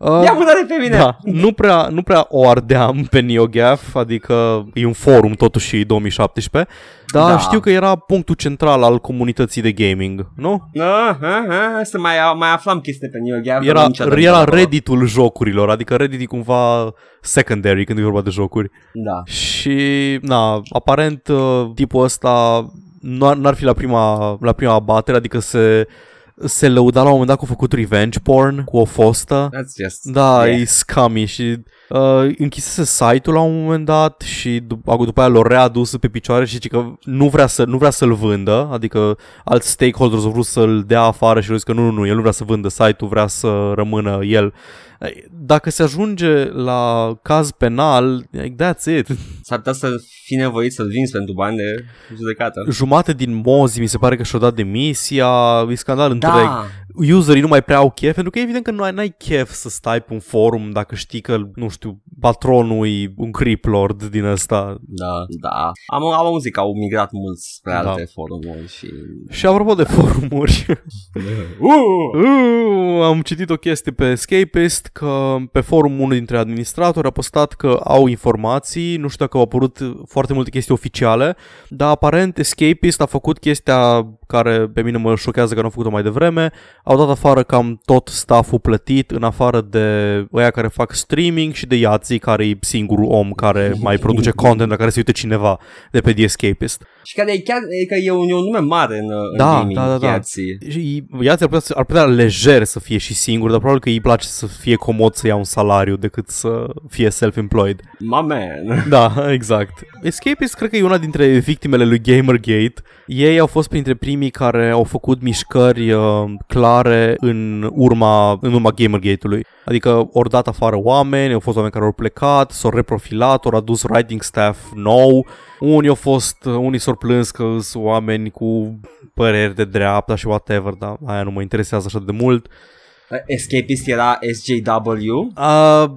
Uh, Ia mâna de pe mine. da, nu prea, nu prea o ardeam pe NeoGaf, adică e un forum totuși 2017, dar Da. știu că era punctul central al comunității de gaming, nu? Ah, ah, ah, să mai, mai aflam chestii pe New Gap. Era, era Reddit-ul jocurilor, adică Reddit e cumva secondary când e vorba de jocuri. Da. Și, na, aparent uh, tipul ăsta nu ar, n-ar fi la prima, la prima abatere, adică se, se lăuda la un moment dat că a făcut revenge porn cu o fostă. That's just... Da, yeah. e scummy și uh, închisese site-ul la un moment dat și dup- după aia l-a readus pe picioare și zice că nu vrea, să, nu vrea să-l vândă, adică alți stakeholders au vrut să-l dea afară și au zis că nu, nu, nu, el nu vrea să vândă site-ul, vrea să rămână el. Dacă se ajunge la caz penal, like, that's it. S-ar putea să fi nevoit să-l vinzi pentru bani de judecată. Jumate din mozi mi se pare că și-au dat demisia, e scandal întreg. Da, userii nu mai prea au chef, pentru că evident că nu ai, n-ai chef să stai pe un forum dacă știi că, nu știu, patronul e un creep lord din ăsta. da, da. Am, am auzit că au migrat mulți spre Da. alte forumuri și... Și apropo de forumuri, <laughs> Uh! uh, am citit o chestie pe Escapist că pe forum unul dintre administratori a postat că au informații, nu știu dacă au apărut foarte multe chestii oficiale, dar aparent Escapist a făcut chestia care pe mine mă șochează că nu au făcut-o mai devreme, au dat afară cam tot stafful plătit în afară de ăia care fac streaming și de Yahtzee care e singurul om care <laughs> mai produce content la care se uite cineva de pe The Escapist. Și care e chiar e că e un, e un nume mare în, în Da, gaming, da, da, da. Yahtzee. Și Yahtzee ar putea, să- ar putea lejer să fie și singur, dar probabil că îi place să fie comod să ia un salariu decât să fie self-employed. My man. <laughs> Da, exact. Escapist cred că e una dintre victimele lui Gamergate. Ei au fost printre primii care au făcut mișcări uh, clare în urma, în urma Gamergate-ului. Adică ori dat afară oameni, au fost oameni care au plecat, s-au reprofilat, au adus writing staff nou. Unii au fost, unii s-au plâns că sunt oameni cu păreri de dreapta și whatever, dar aia nu mă interesează așa de mult. Escapist era SJW Uh,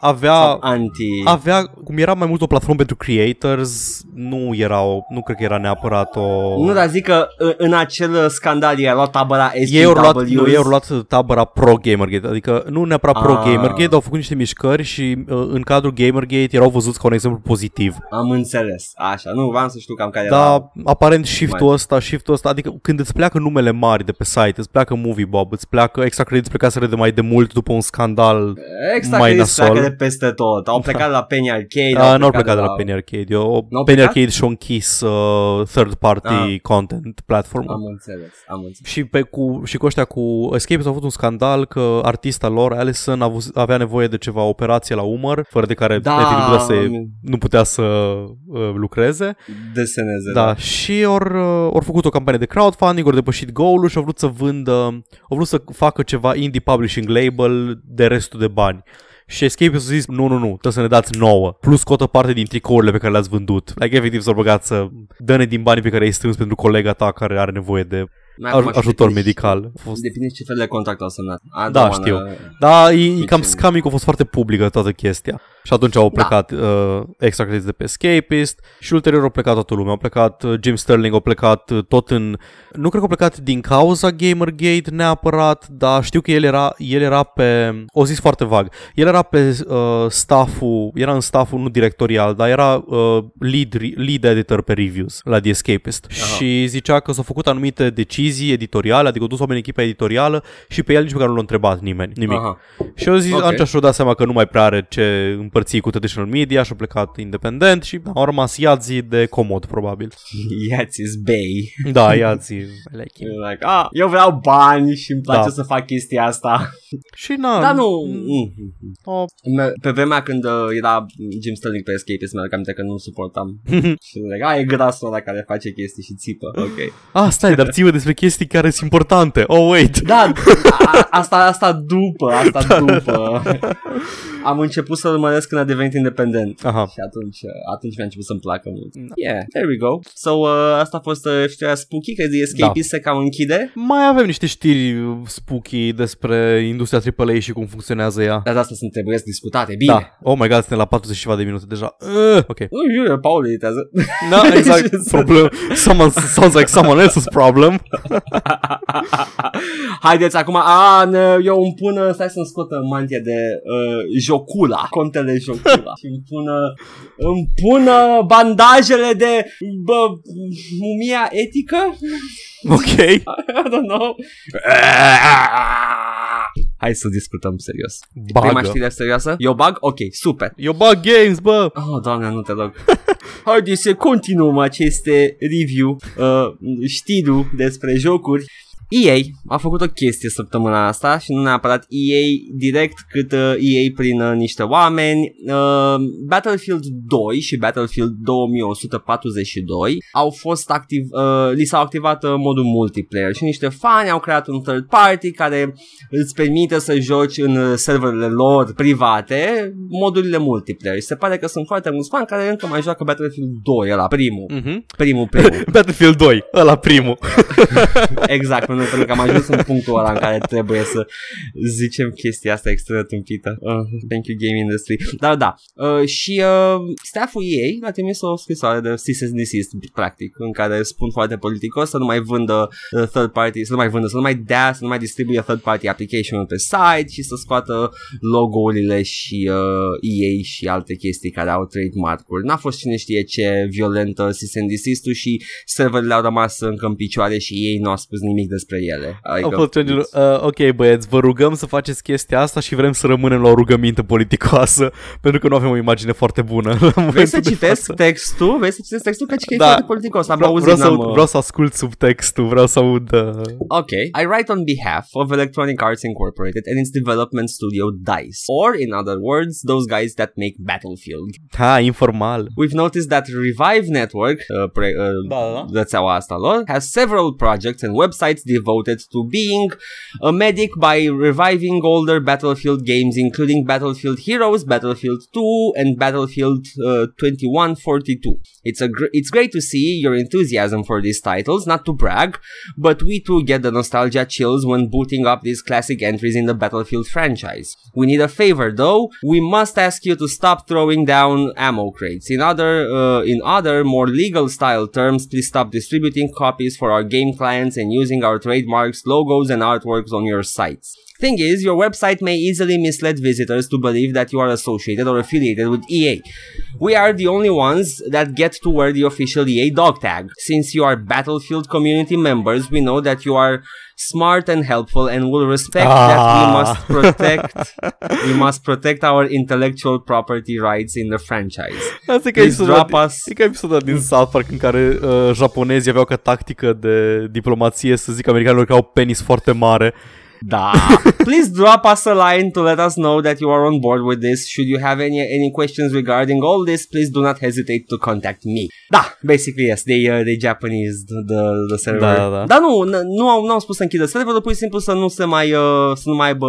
avea... sau anti... Avea, cum era mai mult o platformă pentru creators, nu era o, nu cred că era neapărat o... Nu, dar zic că în, în acel scandal i-a luat tabăra SJW. ei au luat, nu, ei au luat tabăra pro Gamergate, adică nu neapărat pro Ah. Gamergate, dar au făcut niște mișcări și uh, în cadrul Gamergate erau văzuți ca un exemplu pozitiv. Am înțeles. Așa, nu vreau să știu cam care era. Da, aparent shift-ul Mai- ăsta, shift-ul ăsta, adică când îți pleacă numele mari de pe site, îți pleacă Movie Bob, îți pleacă Extra Credits plecaseră de mai de mult după un scandal. Exact, mai mai nasol. Pleacă de peste tot. Au plecat la Penny Arcade. Da, nu au plecat de la Penny Arcade. Eu, N-au Penny plecat? Arcade și-au închis uh, third party Ah. content platform. Am înțeles, am înțeles. Și, pe cu, și cu ăștia cu Escape au avut un scandal că artista lor, Alison, a avut, avea nevoie de ceva operație la umăr, fără de care Da, efectiv, nu putea să, am- nu putea să uh, lucreze. Deseneze, Da, și au uh, au făcut o campanie de crowdfunding, au depășit goal-ul și au vrut să vândă, au vrut să facă ceva indie publishing label de restul de bani. Și Escape a zis, nu, nu, nu, trebuie să ne dați nouă, plus cotă parte din tricourile pe care le-ați vândut. Like, efectiv s-au băgat să dă-ne din banii pe care ai strâns pentru colega ta care are nevoie de Mai aj- acum și ajutor depinde- medical. A fost... Depinde ce fel de contract au semnat. I Da, don't știu. wanna- Da, e, e cam Deci- scummy că a fost foarte publică toată chestia. Și atunci au plecat uh, extra credits de pe Escapist și ulterior au plecat toată lumea. Au plecat uh, Jim Sterling, au plecat uh, tot în... Nu cred că au plecat din cauza Gamergate neapărat, dar știu că el era, el era pe... O zis foarte vag. El era pe uh, stafful, era în stafful nu directorial, dar era uh, lead, re- lead editor pe reviews la The Escapist. Și zicea că s-au făcut anumite decizii editoriale, adică au dus oameni în echipa editorială și pe el nici măcar nu l-a întrebat nimeni, nimic. Aha. Și eu zis, Ok. okay. atunci și-o dat seama că nu mai prea are ce împărți despărți cu traditional media și a plecat independent și au rămas Iazi de comod, probabil. <laughs> Yates Bay. Da, Iazi. I like him. Like, ah, eu vreau bani și îmi place Da. să fac chestia asta. <laughs> Și na, Dar nu... mm. o, Me- Pe vremea când uh, era Jim Sterling pe Escapist, mi-aduc aminte că nu suportam. <laughs> și like, ah, e grasul ăla care face chestii și țipă. <gasps> Ok. Ah, stai, dar ții despre chestii care sunt importante. Oh, wait. Da, a, asta, asta după, asta după. Am început să urmăresc când a devenit independent. Aha. Și atunci, atunci mi-a început să-mi placă mult. Yeah, there we go. So, uh, asta a fost uh, știrea spooky, că The Escapist se cam închide. Mai avem niște știri spooky despre industria AAA și cum funcționează ea. Dar de asta sunt trebuie discutate. Bine. Da. Oh my god, suntem la 40 și ceva de minute deja. Uh, ok. Ui, ui, Paul editează. Da, <laughs> exact. Problem. Someone, sounds like someone else's problem. <laughs> Haideți acum, a, ne, eu îmi pun, uh, stai să-mi scot uh, mantia de uh, jocula, contele jocula și îmi pun, uh, îmi pun uh, bandajele de bă, mumia etică? Ok. <laughs> I don't know. Hai să discutăm serios. Prima Bagă. știre serioasă? Eu bag? Ok, super. Eu bag games, bă. Oh, doamne, nu te rog. <laughs> Haideți să continuăm aceste review, uh, știri despre jocuri. EA a făcut o chestie săptămâna asta și nu neapărat EA direct cât uh, EA prin uh, niște oameni. Uh, Battlefield 2 și Battlefield 2142 au fost activ, uh, li s-au activat uh, modul multiplayer și niște fani au creat un third party care îți permite să joci în uh, serverele lor private modurile multiplayer. Și se pare că sunt foarte mulți fani care încă mai joacă Battlefield 2, ăla primul. Mhm. Primul, primul. <laughs> Battlefield 2, ăla primul. exact, <laughs> pentru pentru că am ajuns în punctul ăla în care trebuie să zicem chestia asta extrem de tâmpită. Uh, thank you game industry. Dar da, uh, și uh, stafful ei a trimis o scrisoare de cease and desist, practic, în care spun foarte politicos să nu mai vândă uh, third party, să nu mai vândă, să nu mai dea, să nu mai distribuie third party application pe site și să scoată logourile și uh, EA și alte chestii care au trademark-uri. N-a fost cine știe ce violentă cease and desist-ul și serverele au rămas încă în picioare și ei nu au spus nimic despre ele. Au Adică, fost genul, uh, ok băieți, vă rugăm să faceți chestia asta și vrem să rămânem la o rugăminte politicoasă <laughs> pentru că nu avem o imagine foarte bună. <laughs> La Vrei momentul să de citesc față. textul? Vrei să citesc textul? Căci că e Da. foarte politicos. Am Vreau, auzit, vreau, să n-am, aud, uh, vreau să ascult subtextul, vreau să aud... Uh... Ok. I write on behalf of Electronic Arts Incorporated and its development studio DICE. Or, in other words, those guys that make Battlefield. Ha, informal. We've noticed that Revive Network, uh, pre, uh, Da, da. rețeaua asta lor, has several projects and websites devoted to being a medic by reviving older Battlefield games, including Battlefield Heroes, Battlefield 2, and Battlefield uh, 2142. It's a gr- it's great to see your enthusiasm for these titles, not to brag, but we too get the nostalgia chills when booting up these classic entries in the Battlefield franchise. We need a favor though. We must ask you to stop throwing down ammo crates. In other uh, in other more legal style terms, please stop distributing copies for our game clients and using our trademarks, logos and artworks on your sites. Thing is, your website may easily mislead visitors to believe that you are associated or affiliated with EA. We are the only ones that get to wear the official EA dog tag. Since you are Battlefield community members, we know that you are smart and helpful and will respect that we Ah. must protect <laughs> we must protect our intellectual property rights in the franchise. <laughs> Asta e ca Please episodul, drop din, us. e ca episodul din South Park în care uh, japonezii aveau ca tactică de diplomație să zic americanilor că au penis foarte mare. Da. <laughs> Please drop us a line to let us know that you are on board with this. Should you have any any questions regarding all this, please do not hesitate to contact me. Da, basically yes, they uh, they Japanese the the server. Da, da, da. Dar nu, n- nu au, nu au spus să închidă serverul, pur și simplu să nu se mai uh, să nu mai aibă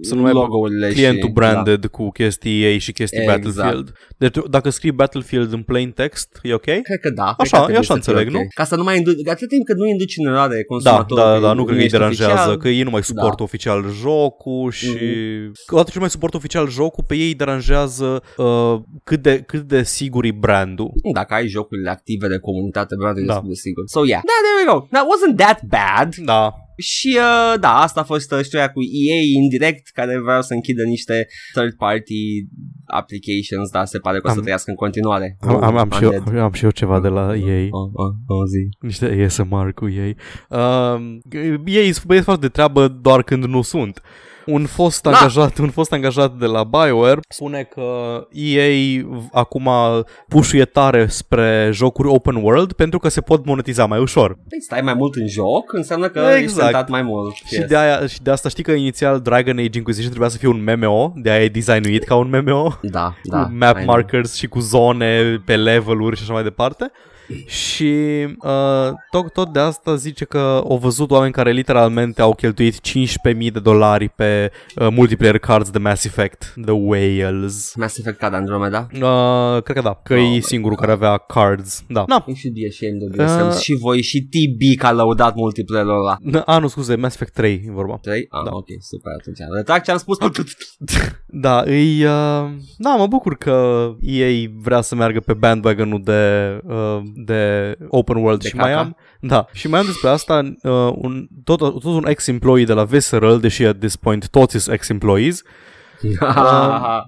Să nu mai aibă logo-urile Clientul și, branded cu chestii ei și chestii Exact. Battlefield. Deci dacă scrii Battlefield în plain text, e ok? Da. Cred că da. Așa, cred că eu așa trebuie să fie înțeleg, nu? Ca să nu mai indu- atât timp cât nu induci în eroare Da, consumatorul. da, da, că nu cred că îi ești deranjează, oficial. că ei nu mai suportă Da. oficial jocul și odată ce nu mai suportă oficial jocul, pe ei îi deranjează uh, cât, de, cât de sigur e brandul. Dacă ai jocurile active de comunitate, brandul Da. da. destul de sigur. So yeah, yeah, there we go. That wasn't that bad. Da, Și uh, da, asta a fost uh, știrea cu EA indirect care vreau să închidă niște third party applications, dar se pare că o să Am- trăiască în continuare. Am, am, am, și eu, Undead. am și eu ceva de la ei. Oh, oh, oh, zi. Niște ASMR cu ei. Uh, ei sunt băieți foarte de treabă doar când nu sunt. Un fost, Da. angajat, un fost angajat de la BioWare spune că EA acum pușuie tare spre jocuri open world pentru că se pot monetiza mai ușor. Păi stai mai mult în joc, înseamnă că Exact. ești tentat mai mult. Și, de aia, și de asta știi că inițial Dragon Age Inquisition trebuia să fie un MMO, de aia e designuit ca un MMO. Da, da. cu map I know. markers și cu zone pe level-uri și așa mai departe. Și uh, tot, tot de asta zice că au văzut oameni care literalmente au cheltuit 15.000 de dolari pe uh, multiplayer cards de Mass Effect, The Whales. Mass Effect ca de Andromeda. Uh, cred că da, că Oh e my singurul care avea cards. Da. Na, You should be ashamed of yourselves. Uh, Și voi și TB că a lăudat multiplayer-ul ăla. n- a, nu scuze, Mass Effect 3 e vorba. 3? Ah, Da. ok, super atunci. Retrag ce am spus. <laughs> Da, îi, uh, da, mă bucur că EA vrea să meargă pe bandwagon-ul de, uh, de open world De și mai caca? am, da, și mai am despre asta uh, un, tot, tot un ex-employee de la Visceral, deși at this point toți sunt ex-employees, uh,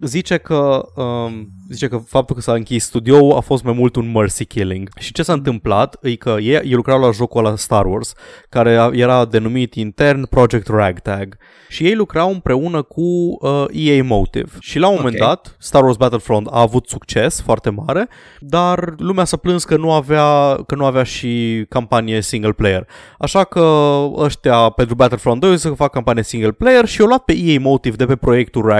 zice că um, zice că faptul că s-a închis studioul a fost mai mult un mercy killing. Și ce s-a întâmplat e că ei, ei lucrau la jocul ăla Star Wars, care a- era denumit intern Project Ragtag. Și ei lucrau împreună cu uh, EA Motive. Și la un moment Ok. dat, Star Wars Battlefront a avut succes foarte mare, dar lumea s-a plâns că nu avea, că nu avea și campanie single player. Așa că ăștia pentru Battlefront 2 o să fac campanie single player și au luat pe EA Motive de pe proiectul Ragtag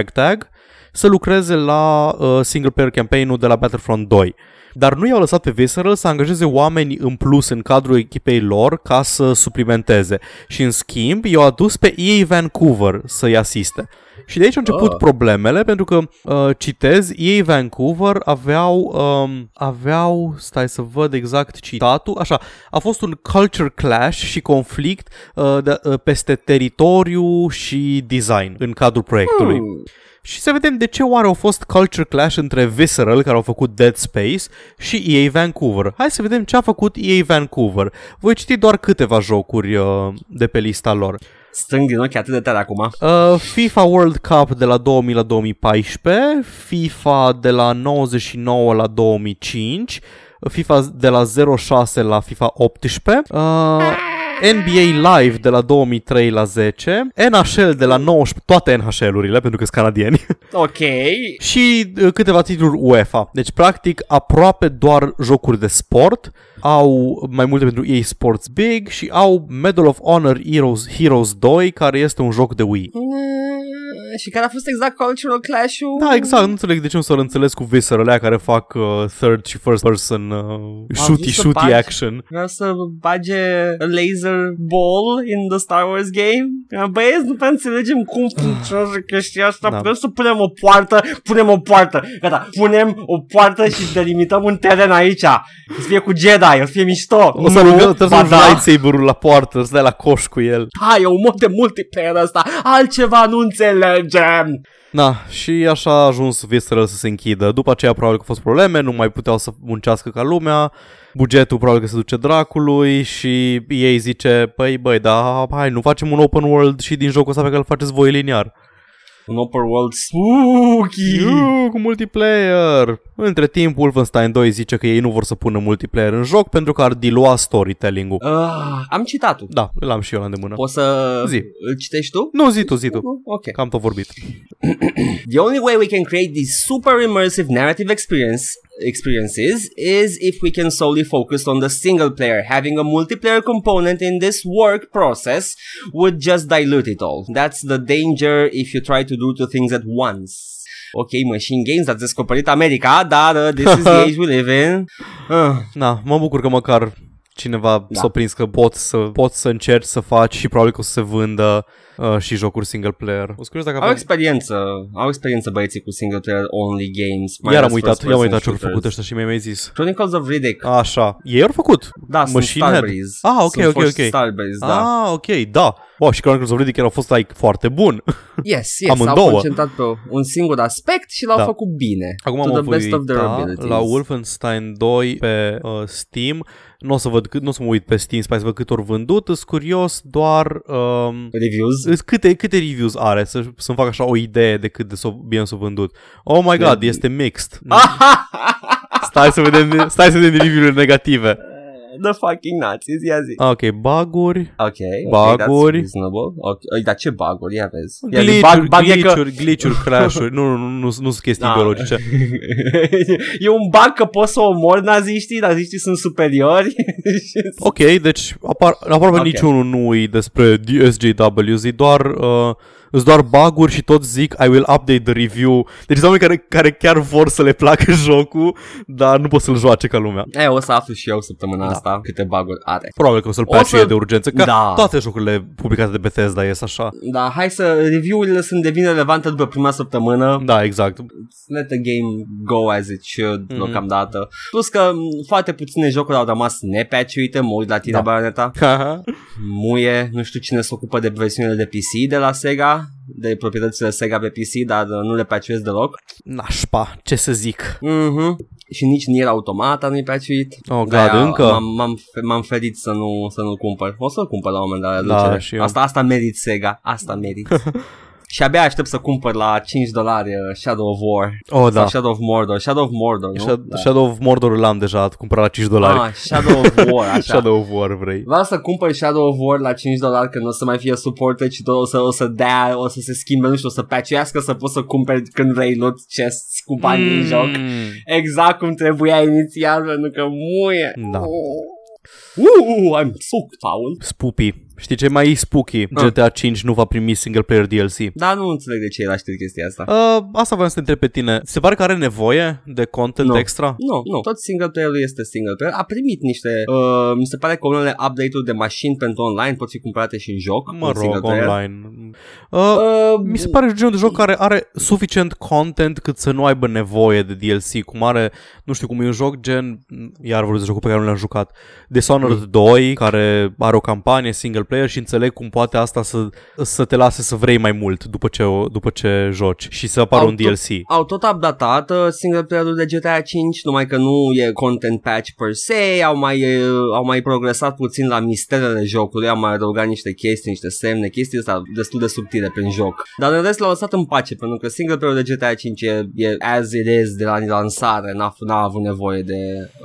să lucreze la uh, single player campaign-ul de la Battlefront 2. Dar nu i-au lăsat pe Visceral să angajeze oameni în plus în cadrul echipei lor ca să suplimenteze. Și în schimb i-au adus pe EA Vancouver să-i asiste. Și de aici au început Ah. problemele pentru că, uh, citez, EA Vancouver aveau, um, aveau, stai să văd exact citatul, așa, a fost un culture clash și conflict uh, de, uh, peste teritoriu și design în cadrul proiectului. Hmm. Și să vedem de ce oare au fost culture clash între Visceral, care au făcut Dead Space, și EA Vancouver. Hai să vedem ce a făcut EA Vancouver. Voi citi doar câteva jocuri uh, de pe lista lor. Strâng din ochi atât de tare acum. Uh, FIFA World Cup de la 2000 la 2014, FIFA de la 99 la 2005, FIFA de la 06 la FIFA 18, uh, NBA Live de la 2003 la 10, NHL de la 19, toate NHL-urile pentru că sunt canadieni, <laughs> Ok. și uh, câteva titluri UEFA. Deci, practic, aproape doar jocuri de sport, au mai multe pentru EA Sports Big și au Medal of Honor Heroes, Heroes 2, care este un joc de Wii. Mm, Și care a fost exact cultural clash-ul? Da, exact, nu înțeleg de ce nu s-au înțeles cu Visceral aia care fac uh, third și first person uh, shooty, vrut să shooty bagi- action. Vreau să bage a laser ball in the Star Wars game. Băieți, nu prea înțelegem cum funcționează chestia asta. Da. Putem să punem o poartă, punem o poartă. Gata, punem o poartă și delimităm un teren aici. O să fie cu Jedi, o să fie mișto. O să Nu, rugăm, trebuie ba să da. lightsaber-ul la poartă, să dai la coș cu el. Hai, e un mod de multiplayer ăsta. Altceva nu înțelegem. Na, și așa a ajuns Visceral să se închidă. După aceea probabil că au fost probleme, nu mai puteau să muncească ca lumea, bugetul probabil că se duce dracului și ei zice, păi băi, da, hai, nu facem un open world și din jocul ăsta pe care îl faceți voi liniar. Un open world spooky. Iu, cu multiplayer! Între timp, Wolfenstein 2 zice că ei nu vor să pună multiplayer în joc pentru că ar dilua storytelling-ul. Uh, am citat-o. Da, îl am și eu la îndemână. Poți să Zi. îl citești tu? Nu, zi tu, zi tu. Ok. Că am tot vorbit. <clears throat> The only way we can create these super immersive narrative experience experiences is if we can solely focus on the single player. Having a multiplayer component in this work process would just dilute it all. That's the danger if you try to do two things at once. Ok, Machine Games, ați descoperit America, dar uh, this is the <laughs> age we live in. Uh, Na, mă bucur că măcar cineva Da. s-a prins că poți să, poți să încerci să faci și probabil că o să se vândă uh, și jocuri single player. O să curios dacă au avem... experiență, au experiență băieții cu single player only games. mai Iar am ales uitat, first i-am person uitat ce au shooters. făcut ăștia și mi-ai mai zis. Chronicles of Riddick. Așa, ei au făcut. Da, sunt Machine Head. Starbreeze. Ah, ok, sunt ok, foști ok. Starbreeze, da. Ah, ok, da. Oh, și Chronicles of Riddick au fost like foarte bun. <laughs> Yes, yes, Amândouă. au concentrat pe un singur aspect și l-au Da. făcut bine. Acum to mă the voi best of their uita abilities. la Wolfenstein 2 pe uh, Steam. Nu o să văd cât, nu o să mă uit pe Steam Spy să văd cât ori vândut. Sunt curios doar um, Reviews? îs- câte, câte reviews are să, să-mi fac așa o idee de cât de s-o, bine s-a vândut. Oh my god, De- este mixed. <laughs> Stai să vedem, stai să vedem review-urile negative. The fucking Nazis, ia zi. Ok, buguri. Ok, Baguri. okay, that's reasonable. Ok, Oi, dar ce baguri? Ia vezi. Ia zi, Glitch-uri, bug, bug e că... glitch-uri, glitch-uri, <laughs> crash-uri. Nu, nu, nu, nu, nu sunt chestii Da. biologice. <laughs> e un bug că poți să omori naziștii, naziștii sunt superiori. <laughs> Ok, deci apar, aproape Ok. okay. niciunul nu e despre DSJWs, e doar, uh, îs doar bug și toți zic I will update the review. Deci sunt oameni care, care chiar vor să le placă <laughs> jocul, dar nu pot să-l joace ca lumea. e, o să aflu și eu săptămâna Da. asta câte baguri are. Probabil că o să-l O patchuie să- de urgență, ca Da. toate jocurile publicate de Bethesda ies așa. Da, hai să... Review-urile sunt devin relevante după prima săptămână. Da, exact. Let the game go as it should Mhm. mm-hmm. deocamdată. Plus că m, foarte puține jocuri au rămas nepatchuite, mă uit la tine, Da. da. Bayonetta. <laughs> Muie, nu știu cine se ocupă de versiunile de PC de la Sega, de proprietățile Sega pe PC, dar uh, nu le patchuiesc deloc. Nașpa, ce să zic. Mhm. Și nici Nier Automata nu-i patchuit. Oh, God, De-aia încă? M-am, m-am, fe- m-am ferit să nu, să nu cumpăr. O să-l cumpăr la un moment dat. la Da, reducere. și eu. Asta, asta merit Sega. Asta merit. <laughs> și abia aștept să cumpăr la 5 dolari uh, Shadow of War. Oh, da. Sau Shadow of Mordor. Shadow of Mordor, nu? Shadow, Shadow of Mordor l-am deja cumpărat la 5 dolari. Ah, Shadow of War, <laughs> așa. Shadow of War vrei. Vreau să cumpăr Shadow of War la 5 dolari când o să mai fie supported și tot o să, o să dea, o să se schimbe, nu știu, o să patchuiască să poți să cumperi când vrei loot chests cu bani mm. din joc. Exact cum trebuia inițial, pentru că muie. Da. Uh, I'm so foul. Spoopy. Știi ce mai e spooky? Ah. GTA 5 nu va primi single player DLC. Dar nu înțeleg de ce el a știut chestia asta. Uh, asta vreau să te întreb pe tine. Se pare că are nevoie de content Nu. extra? Nu, nu, tot single player este single player. A primit niște, uh, mi se pare că unele update-uri de mașini pentru online pot fi cumpărate și în joc. Mă în single rog, player. online. Uh, Uh, mi se pare genul de joc care are suficient content cât să nu aibă nevoie de DLC, cum are, nu știu, cum e un joc gen, iar vorbesc de jocul pe care nu l-am jucat, Dishonored Mm. 2, care are o campanie single player și înțeleg cum poate asta să, să te lase să vrei mai mult după ce, o, după ce joci și să apară Au un tot- DLC. Au tot updatat uh, single player-ul de GTA 5, numai că nu e content patch per se, au mai, uh, au mai progresat puțin la misterele jocului, au mai adăugat niște chestii, niște semne, chestii astea destul de subtile prin joc. Dar în rest l-au lăsat în pace, pentru că single player-ul de GTA 5 e, e as it is de la lansare, n-a, f- n-a avut nevoie de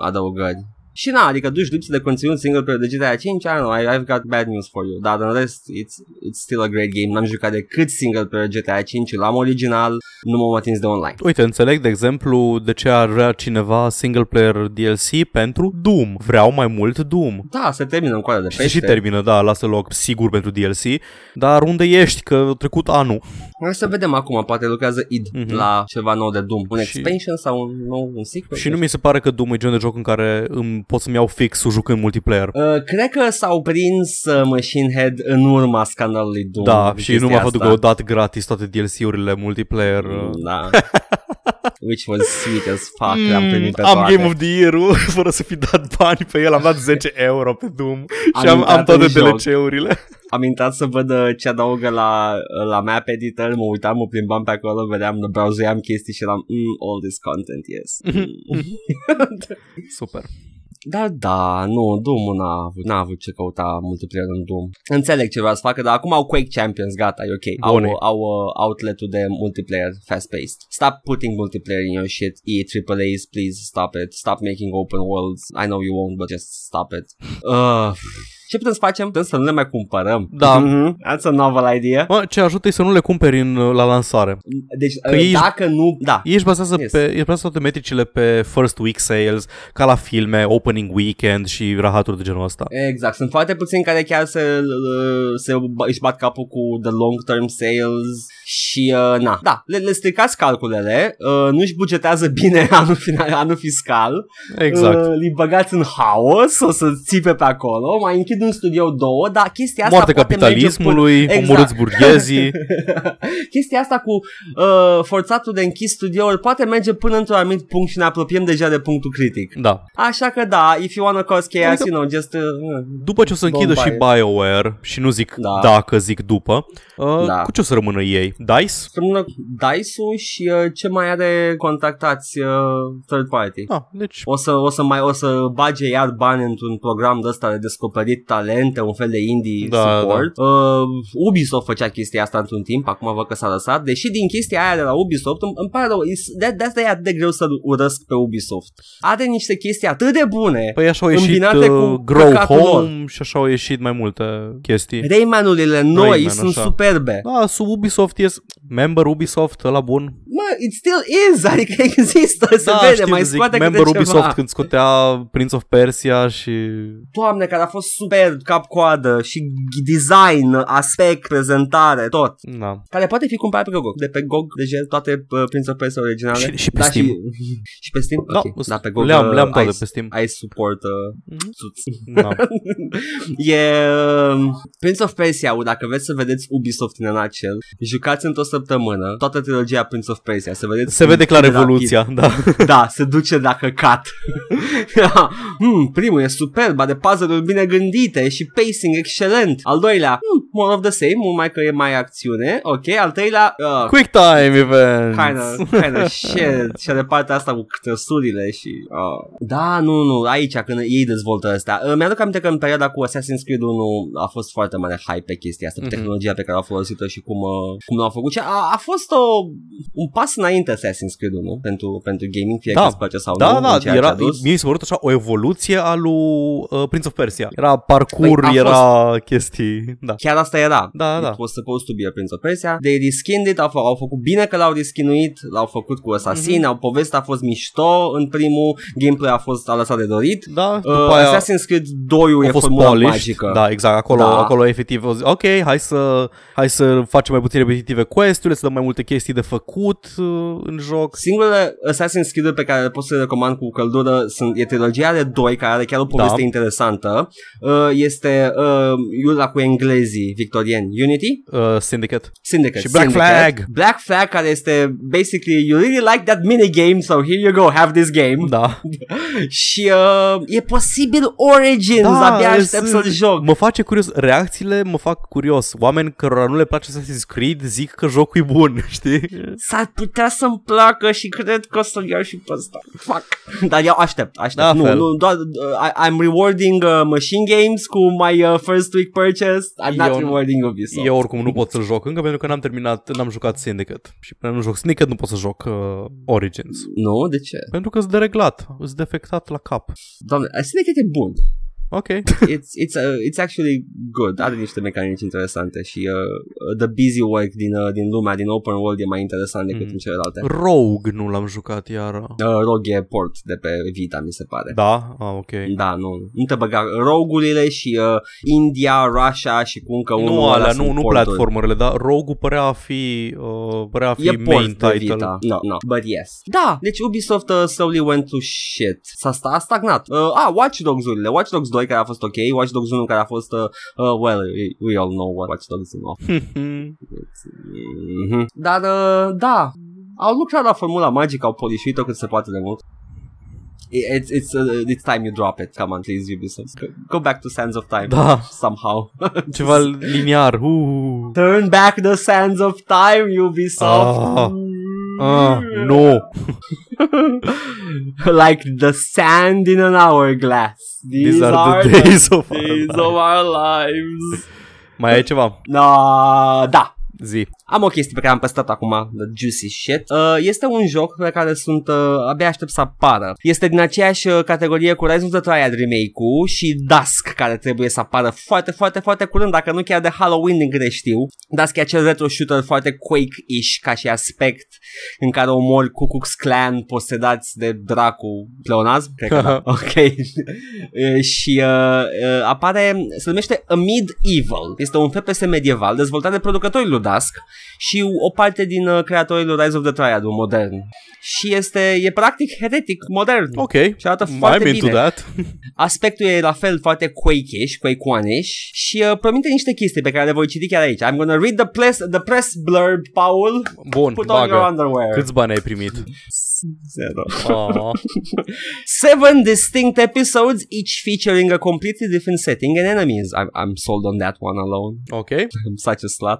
adăugări. Și na, adică duci lipsă de conținut single player de GTA 5, I don't know, I, I've got bad news for you. Dar în rest, it's, it's still a great game. N-am jucat decât single player GTA 5, l-am original, nu m-am atins de online. Uite, înțeleg, de exemplu, de ce ar vrea cineva single player DLC pentru Doom. Vreau mai mult Doom. Da, se termină în coadă de Și, pește. și termină, da, lasă loc sigur pentru DLC, dar unde ești? Că a trecut anul. Hai să vedem acum, poate lucrează id Mhm. mm-hmm. la ceva nou de Doom. Un Și- expansion sau un nou un sequel? Și nu mi se pare că Doom e genul de joc în care îmi pot să-mi iau fix jucând multiplayer. Uh, cred că s-au prins uh, Machine Head în urma scandalului Doom. da, cu și nu chestia m-a făcut că asta. au dat gratis toate DLC-urile multiplayer. uh. Da. <laughs> Which was sweet as fuck, mm, am primit pe am toate. Game of the Year-ul <laughs> fără să fi dat bani pe el, am dat 10 <laughs> euro pe Doom și am, intrat am toate în joc. DLC-urile. Am intrat să văd uh, ce adaugă la, la map editor, mă uitam, mă plimbam pe acolo, vedeam, browseam chestii și eram, mm, all this content, yes. Mm. <laughs> Super. Da, da, nu, Doom n-a avut, n-a avut ce căuta multiplayer în Doom. Înțeleg ce vreau să facă, dar acum au Quake Champions, gata, e ok. Au, Bune. au uh, outlet-ul de multiplayer fast-paced. Stop putting multiplayer in your shit, E AAA's, please stop it. Stop making open worlds. I know you won't, but just stop it. Uh, ce putem să facem? Putem să nu le mai cumpărăm. Da. Mhm, That's a novel idea. Mă, ce ajută e să nu le cumperi în, la lansare. Deci, Că uh, ei- dacă nu... Da, Ei își bazează, Yes. pe, își bazează toate metricile pe first week sales, ca la filme, opening weekend și rahaturi de genul ăsta. Exact, sunt foarte puțini care chiar se, se își bat capul cu the long term sales Și, uh, na, da, le, le stricați calculele, uh, nu-și bugetează bine <laughs> anul, final, anul fiscal, Exact. uh, îi băgați în haos, o să țipe pe acolo, mai închid un studio două, dar chestia asta Moarte poate merge capitalismului, până- Exact. omorâți burghezii. <laughs> Chestia asta cu uh, forțatul de închis studiouri poate merge până într-un anumit punct și ne apropiem deja de punctul critic. Da. Așa că da, if you wanna cause chaos, Adică- you know, just... Uh, După ce o să închidă și Don't buy BioWare, și nu zic Da. dacă, zic după, uh, Da. cu ce o să rămână ei? DICE? Rămână DICE-ul și uh, ce mai are contactați uh, third party. Ah, deci O să, o să mai o să bage iar bani într-un program de ăsta de descoperit talente, un fel de indie Da, support. Uh, Ubisoft făcea chestia asta într-un timp, acum văd că s-a lăsat. Deși din chestia aia de la Ubisoft, îmi, îmi pare rău, is- de, de asta e atât de greu să-l urăsc pe Ubisoft. Are niște chestii atât de bune. Păi așa au ieșit Îmbinate uh, cu Grow căcatul Home și așa au ieșit mai multe chestii. Rayman-urile noi Rayman, sunt așa. superbe. Da, sub Ubisoft e member Ubisoft, ăla bun. Mă, it still is, <laughs> adică există, se da, vede, știu, mai zic, scoate member câte Ubisoft ceva. când scotea Prince of Persia și... Doamne, care a fost super cap-coadă și design, aspect, prezentare, tot. Da. Care poate fi cumpărat pe GOG. De pe GOG, deja toate uh, Prince of Persia originale. Și- și pe da, Steam. Și, <laughs> și pe Steam? Da, ok. da pe GOG le-am, uh, le-am toate ai, pe Steam. ai support uh, Mhm. suți. Da. <laughs> e uh, Prince of Persia, dacă vreți să vedeți Ubisoft în nutshell, jucați într-o săptămână toată trilogia Prince of Persia, să vedeți Se vede clar cât de rapid- evoluția, da. <laughs> da, se duce la <laughs> căcat. hmm, primul e superb, are puzzle-uri bine gândite și pacing excelent. Al doilea, hmm, more of the same, mult mai că e mai acțiune. Ok, al treilea, uh, Quick time event. kind of, kind of shit. și de partea asta cu trăsurile și... Uh. Da, nu, nu, aici când ei dezvoltă asta. Uh, mi-aduc aminte că în perioada cu Assassin's Creed 1 a fost foarte mare hype pe chestia asta, pe Mhm. tehnologia pe care au folosit-o și cum, uh, cum l-au făcut. Și a, a fost o, un pas înainte Assassin's Creed 1 pentru, pentru gaming, fie Da. că îți place sau Da, nu. da, în ceea ce era, a dus. mie mi s-a părut așa o evoluție a lui uh, Prince of Persia. Era parcur, Păi, a era chestii, da. Chiar asta era. Da, da. It was supposed to be a Prince of Persia. They reskinned it, au, fă, au făcut bine că l-au reskinuit, l-au făcut cu Assassin, Mhm. au povestea a fost mișto în primul, gameplay a fost a lăsat de dorit. Da, Uh, după aia Assassin's Creed 2 a e fost formula polished. magică. Da, exact, acolo, Da. acolo efectiv, au zis, ok, hai să, hai să facem mai puțin repetitive quest-urile, să dăm mai multe chestii de făcut uh, în joc. Singurele Assassin's Creed pe care le pot să le recomand cu căldură sunt, e trilogia de 2 care are chiar o poveste Da. interesantă. Uh, este uh, Iula cu englezii victorieni. Unity? Uh, Syndicate. Syndicate. Și Black Syndicate. Flag. Black Flag care este basically you really like that minigame so here you go have this game. Da. <laughs> Și uh, e posibil Origins, Da, abia e- aștept să-l joc. Mă face curios, reacțiile mă fac curios. Oameni cărora nu le place Assassin's Creed zic că jocul e bun, <laughs> știi? S-ar putea să-mi placă și cred că o să-l iau și pe ăsta. Fuck. Dar eu aștept, aștept. Da, nu, fel. nu, doar, uh, I, I'm rewarding uh, machine games cu my uh, first week purchase. I'm not Eu- rewarding Ubisoft. Eu oricum nu pot să-l joc încă pentru că n-am terminat, n-am jucat Syndicate. Și până nu joc Syndicate nu pot să joc uh, Origins. Nu? De ce? Pentru că sunt dereglat, sunt defectat la cap. Doamne, Syndicate e bun. Ok. <laughs> It's, it's, uh, it's actually good. Are niște mecanici interesante și uh, the busy work din, uh, din lumea, din open world e mai interesant decât Mm. în celelalte. Rogue nu l-am jucat iară. Uh, Rogue e port de pe Vita, mi se pare. Da? Ah, ok. Da, nu, nu te băga rogurile și uh, India, Russia și cu încă unul Nu alea alea, sunt nu, nu porturi. platformerele, dar Rogue părea a fi, uh, părea a fi E port main de title. Vita. No, no, but yes. Da, deci Ubisoft uh, slowly went to shit. S-a sta- a stagnat. Uh, ah, Watch Dogs-urile. Watch Dogs 2 care a fost ok, Watch Dogs 1 care a fost, uh, uh, well, we- we all know what Watch Dogs is. <laughs> Mm-hmm. Dar, uh, da, au lucrat la formula magică, au polișit-o cât se poate de mult. It's, it's, uh, it's time you drop it. Come on, please, Ubisoft. Go, go back to Sands of Time. Da, Somehow. ceva <laughs> liniar. Uh. Turn back the sands of time, Ubisoft. Ah. Ah, nu. <laughs> like the sand in an hourglass. These, These are the days of our days lives. of our lives. Mai ai ceva? No, da. Zi. Am o chestie pe care am păstrat acum, the juicy shit. Uh, este un joc pe care sunt, uh, abia aștept să apară. Este din aceeași uh, categorie cu Rise of the Triad remake-ul și Dusk, care trebuie să apară foarte, foarte, foarte curând, dacă nu chiar de Halloween din câte știu. Dusk e acel retro shooter foarte Quake-ish ca și aspect, în care omori Ku Klux Klan posedați de dracu pleonazm, cred că da. <laughs> ok. Uh, <laughs> și uh, uh, apare, se numește A Medieval. Este un FPS medieval dezvoltat de producătorii lui Dusk Dusk și o parte din uh, creatorii lui Rise of the Triad modern. Și este, e practic heretic modern. Ok. Și arată foarte I'm into bine. that. Aspectul e la fel foarte quake-ish, quake și uh, promite niște chestii pe care le voi citi chiar aici. I'm gonna read the press, the press blurb, Paul. Bun, Put on your bagă. underwear. Câți bani ai primit? Zero. Oh. <laughs> Seven distinct episodes, each featuring a completely different setting and enemies. I'm, I'm sold on that one alone. Ok. <laughs> I'm such a slut.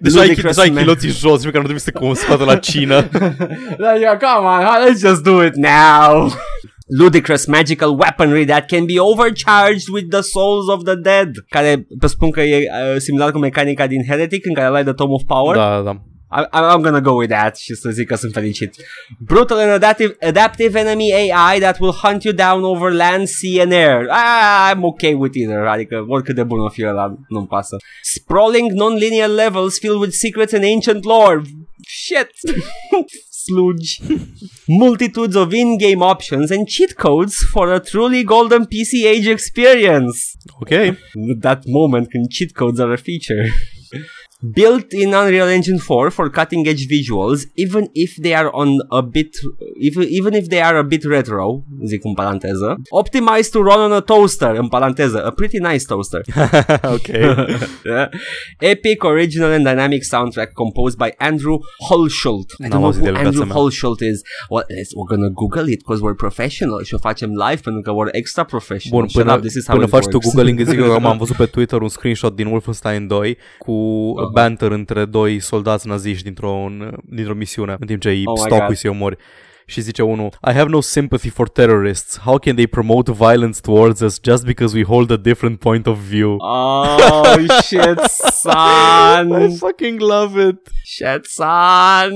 Deja ai, Ludicrous deja ai man. chiloții jos și pe care nu trebuie să te consumate la cină. <laughs> like, come on, let's just do it now. Ludicrous magical weaponry that can be overcharged with the souls of the dead. Care presupun că e uh, similar cu mecanica din Heretic în care ai the Tome of Power. da, da. I, I'm gonna go with that și să zic că sunt fericit. Brutal and adaptive, adaptive enemy AI that will hunt you down over land, sea and air. Ah, I'm okay with either, adică oricât de bun o fi ăla, nu-mi pasă. Sprawling non-linear levels filled with secrets and ancient lore. Shit. <laughs> Sludge. Multitudes of in-game options and cheat codes for a truly golden PC age experience. Ok. That moment when cheat codes are a feature. <laughs> Built in Unreal Engine 4 for cutting edge visuals, even if they are on a bit, even, even if they are a bit retro, zic în paranteză, optimized to run on a toaster, în paranteză, a pretty nice toaster. <laughs> ok. Yeah. <laughs> Epic, original and dynamic soundtrack composed by Andrew Holschult. I N-am don't know auzit who de el, viața Andrew mea. Holschult is. Well, let's- we're gonna Google it because we're professional și o facem live pentru că we're extra professional. Bun, Shut până, up, this is how până it faci tu works. googling, îți zic că <laughs> am văzut pe Twitter un screenshot din Wolfenstein 2 cu Uh-huh. banter între doi soldați naziști dintr-o, dintr-o misiune, în timp ce îi Oh my stocui God. să-i omori. Și zice unul, I have no sympathy for terrorists. How can they promote violence towards us just because we hold a different point of view? Oh <laughs> shit, son. I fucking love it. Shit, son.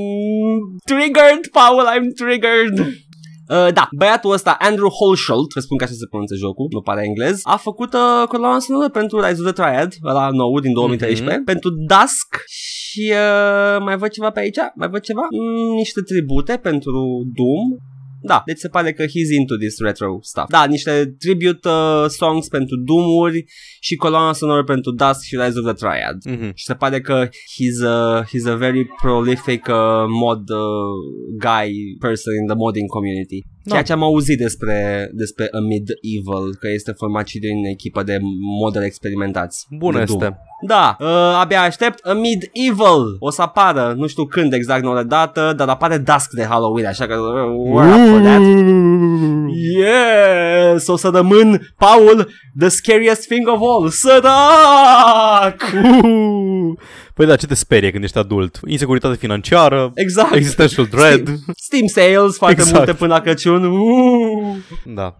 Triggered, Paul, I'm triggered. Uh, da, băiatul ăsta, Andrew Holschult, spun că așa se pronunță jocul, nu pare englez, a făcut uh, coloana sonoră pentru Rise of the Triad, ăla nou din 2013, Mhm. pentru Dusk și uh, mai văd ceva pe aici, mai văd ceva, mm, niște tribute pentru Doom, da, deci se pare că he's into this retro stuff. Da, niște tribute uh, songs pentru Doom-uri și coloana sonoră pentru Dusk și Rise of the Triad. Mhm. Și se pare că he's a, he's a very prolific uh, mod uh, guy person in the modding community. Da. Ceea ce am auzit despre, despre A Medieval, că este format și din echipă de moderi experimentați. Bună de Doom. este. Da, uh, abia aștept A Medieval. O să apară, nu știu când exact, nu o dată, dar apare Dusk de Halloween, așa că uh, we're up for that. Yes, o să rămân, Paul, the scariest thing of all, sărac! Uh. Păi da, ce te sperie când ești adult? Insecuritate financiară, Exact. existential dread. Steam sales, foarte Exact. multe până la Crăciun. Uh. Da.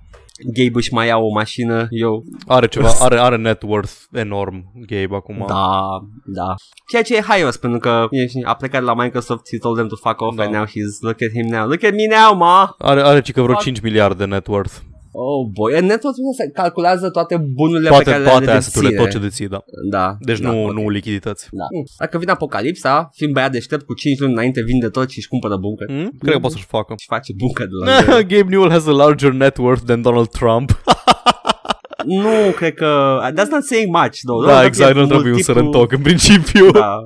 Gabe își mai ia o mașină, eu. Are ceva, are, are net worth enorm Gabe acum. Da, da. Ceea ce e haios, pentru că e, a plecat la Microsoft, he told them to fuck off Da. and now he's, look at him now, look at me now, ma! Are, are cică vreo Fuck. 5 miliarde net worth. Oh boy, and network se calculează toate bunurile Toate, pe care toate le asset-urile, deține. tot ce deții, da. Da. Deci da, nu, ok. nu lichidități. Da. Dacă vine apocalipsa, fiind băiat deștept cu 5 luni înainte, vinde tot și își cumpără bunker. Mm? Cred că poate să-și facă. Și face bunker de la <laughs> el. Gabe Newell has a larger net worth than Donald Trump. <laughs> Nu, cred că... That's not saying much, though. da, Doar exact, că e nu trebuie un multiplu- sărăntoc în principiu. Da,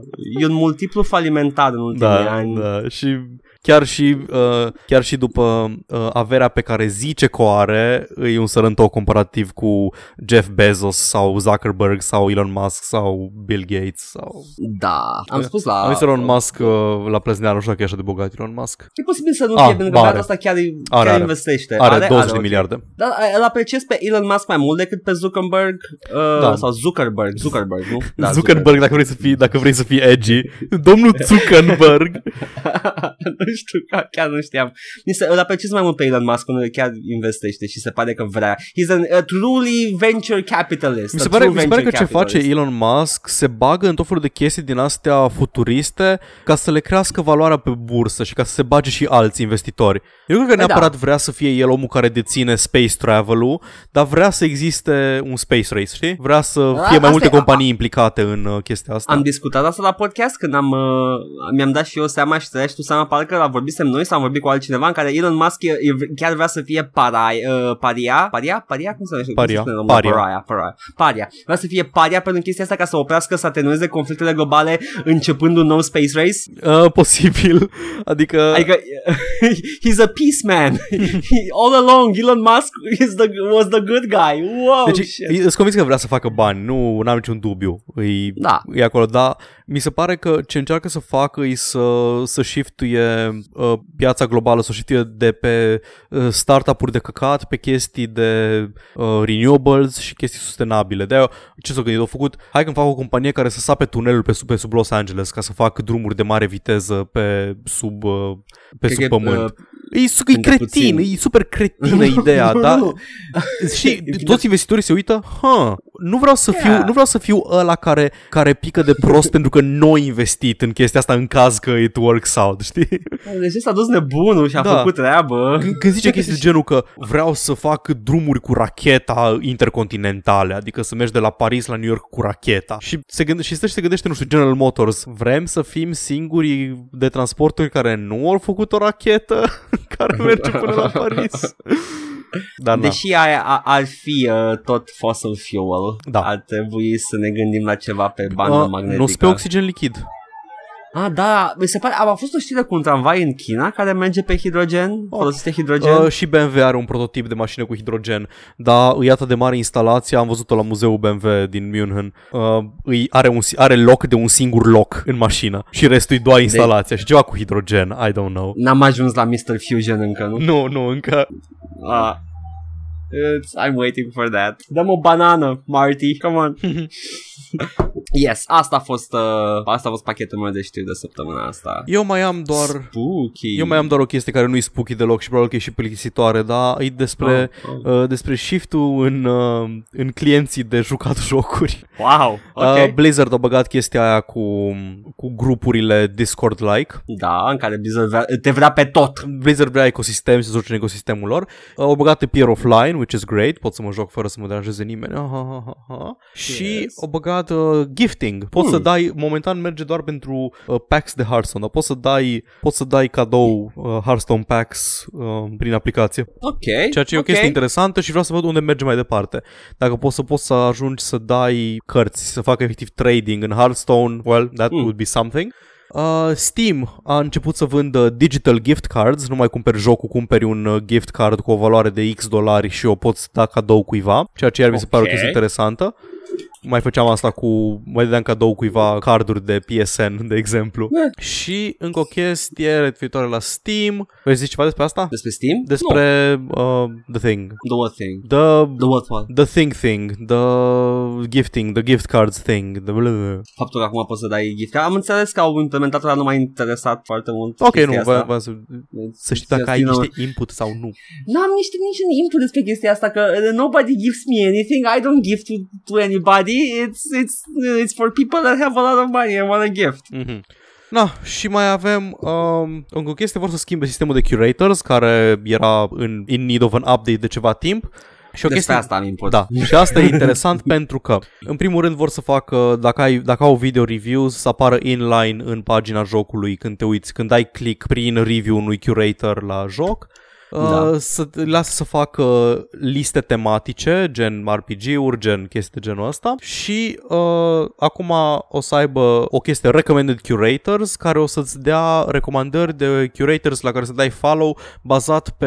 e un multiplu falimentar în ultimii Da, ani. da, și chiar și, uh, chiar și după uh, averea pe care zice că o are, e un sărăntoc comparativ cu Jeff Bezos sau Zuckerberg sau Elon Musk sau Bill Gates sau... Da, am spus la... Am zis Elon Musk uh, la plezneală, nu știu dacă e așa de bogat Elon Musk. E posibil să nu Ah, fie, pentru că ba, băiatul are. ăsta chiar, Are, chiar are. investește. Are, 20 de ok. miliarde. Dar îl apreciez pe Elon Musk mai mult decât pe Zuckerberg uh, Da. sau Zuckerberg, Zuckerberg, nu? <laughs> Da, Zuckerberg, dacă vrei să fii, dacă vrei să fii edgy. Domnul Zuckerberg. <laughs> nu <laughs> știu, ca- chiar nu știam. Mi se, îl apreciez mai mult pe Elon Musk când chiar investește și se pare că vrea. He's an, a truly venture capitalist. Mi a se pare, true mi se pare că venture ce face capitalist. Elon Musk se bagă în tot felul de chestii din astea futuriste ca să le crească valoarea pe bursă și ca să se bage și alți investitori. Eu nu cred că Păi da. neapărat vrea să fie el omul care deține space travel-ul, dar vrea să existe un space race, știi? Vrea să A- fie mai asta multe e- companii implicate în uh, chestia asta. Am discutat asta la podcast când am, uh, mi-am dat și eu seama și trăia și tu seama parcă la ăla vorbisem noi sau am vorbit cu altcineva în care Elon Musk e, e, chiar vrea să fie parai, uh, paria, paria, paria, cum se numește? Cum Paria. se spune în română? Paria. Paria, paria, paria. Vrea să fie paria pentru chestia asta ca să oprească, să atenueze conflictele globale începând un nou space race. Uh, posibil. <laughs> Adică, Adică <laughs> he's a peace man. <laughs> He, all along Elon Musk is the, was the good guy. Wow, deci shit. e- sunt convins că vrea să facă bani, nu am niciun dubiu. E, Da. e acolo, dar mi se pare că ce încearcă să facă e să, să shiftuie uh, piața globală, să shiftuie de pe uh, startup-uri de căcat pe chestii de uh, renewables și chestii sustenabile. De ce s-au gândit? Au făcut, hai că fac o companie care să sape tunelul pe sub, pe sub Los Angeles ca să fac drumuri de mare viteză pe sub, uh, pe Cred sub că, pământ. uh, E, su- e pentru cretin, puțin. e super cretină <laughs> ideea, Nu, dar nu. și E <laughs> toți investitorii se uită, huh, nu vreau să fiu, Yeah. nu vreau să fiu ăla care, care pică de prost <laughs> pentru că nu a investit în chestia asta în caz că it works out, știi? Deci s-a dus nebunul și a Da. făcut treabă. Când, când zice chestii de genul că vreau să fac drumuri cu racheta intercontinentale, adică să mergi de la Paris la New York cu racheta și se, gânde, și stă și se gândește, nu știu, General Motors, vrem să fim singurii de transporturi care nu au făcut o rachetă <laughs> care merge până la Paris. <laughs> Dar na. Deși ar, ar, ar fi uh, tot fossil fuel, Da. ar trebui să ne gândim la ceva pe bandă Uh, magnetică. nu sunt pe oxigen lichid. Ah, da, mi se pare, a, a fost o știre cu un tramvai în China care merge pe hidrogen, oh. folosește hidrogen. Uh, și BMW are un prototip de mașină cu hidrogen, dar e atât de mare instalația, am văzut-o la muzeul BMW din München. Uh, îi are, un, are loc de un singur loc în mașină și restul e doar instalația și ceva cu hidrogen, I don't know. N-am ajuns la Mr. Fusion încă, nu? Nu, nu, încă. Ah. It's, I'm waiting for that. Dăm o banană, Marty, come on. <laughs> yes, asta a fost uh, asta a fost pachetul meu de știri de săptămâna asta. Eu mai am doar... Spooky. Eu mai am doar o chestie care nu e spooky deloc și probabil că e și plictisitoare, dar e despre, Oh, uh, despre shift-ul în, uh, în clienții de jucat <laughs> jocuri. Wow, ok. Uh, Blizzard a băgat chestia aia cu, cu grupurile Discord-like da, în care Blizzard vrea, te vrea pe tot. Blizzard vrea ecosistem și să joci în ecosistemul lor. Uh, Au băgat pe Peer Offline, which is great. Pot să mă joc fără să mă deranjeze nimeni. Ah, ah, ah, ah, ah. Și Yes. au băgat uh, gifting. Poți Hmm. să dai, momentan merge doar pentru uh, packs de Hearthstone, dar poți să dai, poți să dai cadou uh, Hearthstone packs uh, prin aplicație. Ok. Ceea ce e o ok. chestie interesantă și vreau să văd unde merge mai departe. Dacă poți să poți să ajungi să dai cărți, să facă efectiv trading în Hearthstone, well, that Mm. would be something. Uh, Steam a început să vândă digital gift cards, nu mai cumperi jocul, cumperi un uh, gift card cu o valoare de X dolari și o poți da cadou cuiva, ceea ce iar mi se pare o Ok. chestie interesantă. Mai făceam asta cu, mai dădeam cadou cuiva carduri de PSN, de exemplu. Eh. Și încă o chestie referitoare la Steam. Vrei să zici ceva despre asta? Despre Steam? Despre uh, The Thing. No. The what thing? The The what what? The thing thing, the gifting, the gift cards thing, the blah, blah. Faptul că acum poți să dai gift. Am înțeles că au implementat dar nu m-a interesat foarte mult. Ok, chestia nu, asta. vă, vă, să, să știți dacă ai You know, niște input sau nu. N-am niște niciun input despre chestia asta că uh, nobody gives me anything. I don't give to, to anybody. It's it's uh, it's for people that have a lot of money and want a gift. Mhm. Na, și mai avem um, încă o chestie, vor să schimbe sistemul de curators care era în in need of an update de ceva timp. Și o Despre chestie, asta am input. Da, și asta e interesant <laughs> pentru că, în primul rând, vor să facă, dacă, ai, dacă au video reviews, să apară inline în pagina jocului când te uiți, când ai click prin review unui curator la joc. Da. Uh, să te lasă să facă liste tematice, gen RPG-uri, gen chestii de genul ăsta și uh, acum o să aibă o chestie recommended curators care o să-ți dea recomandări de curators la care să dai follow bazat pe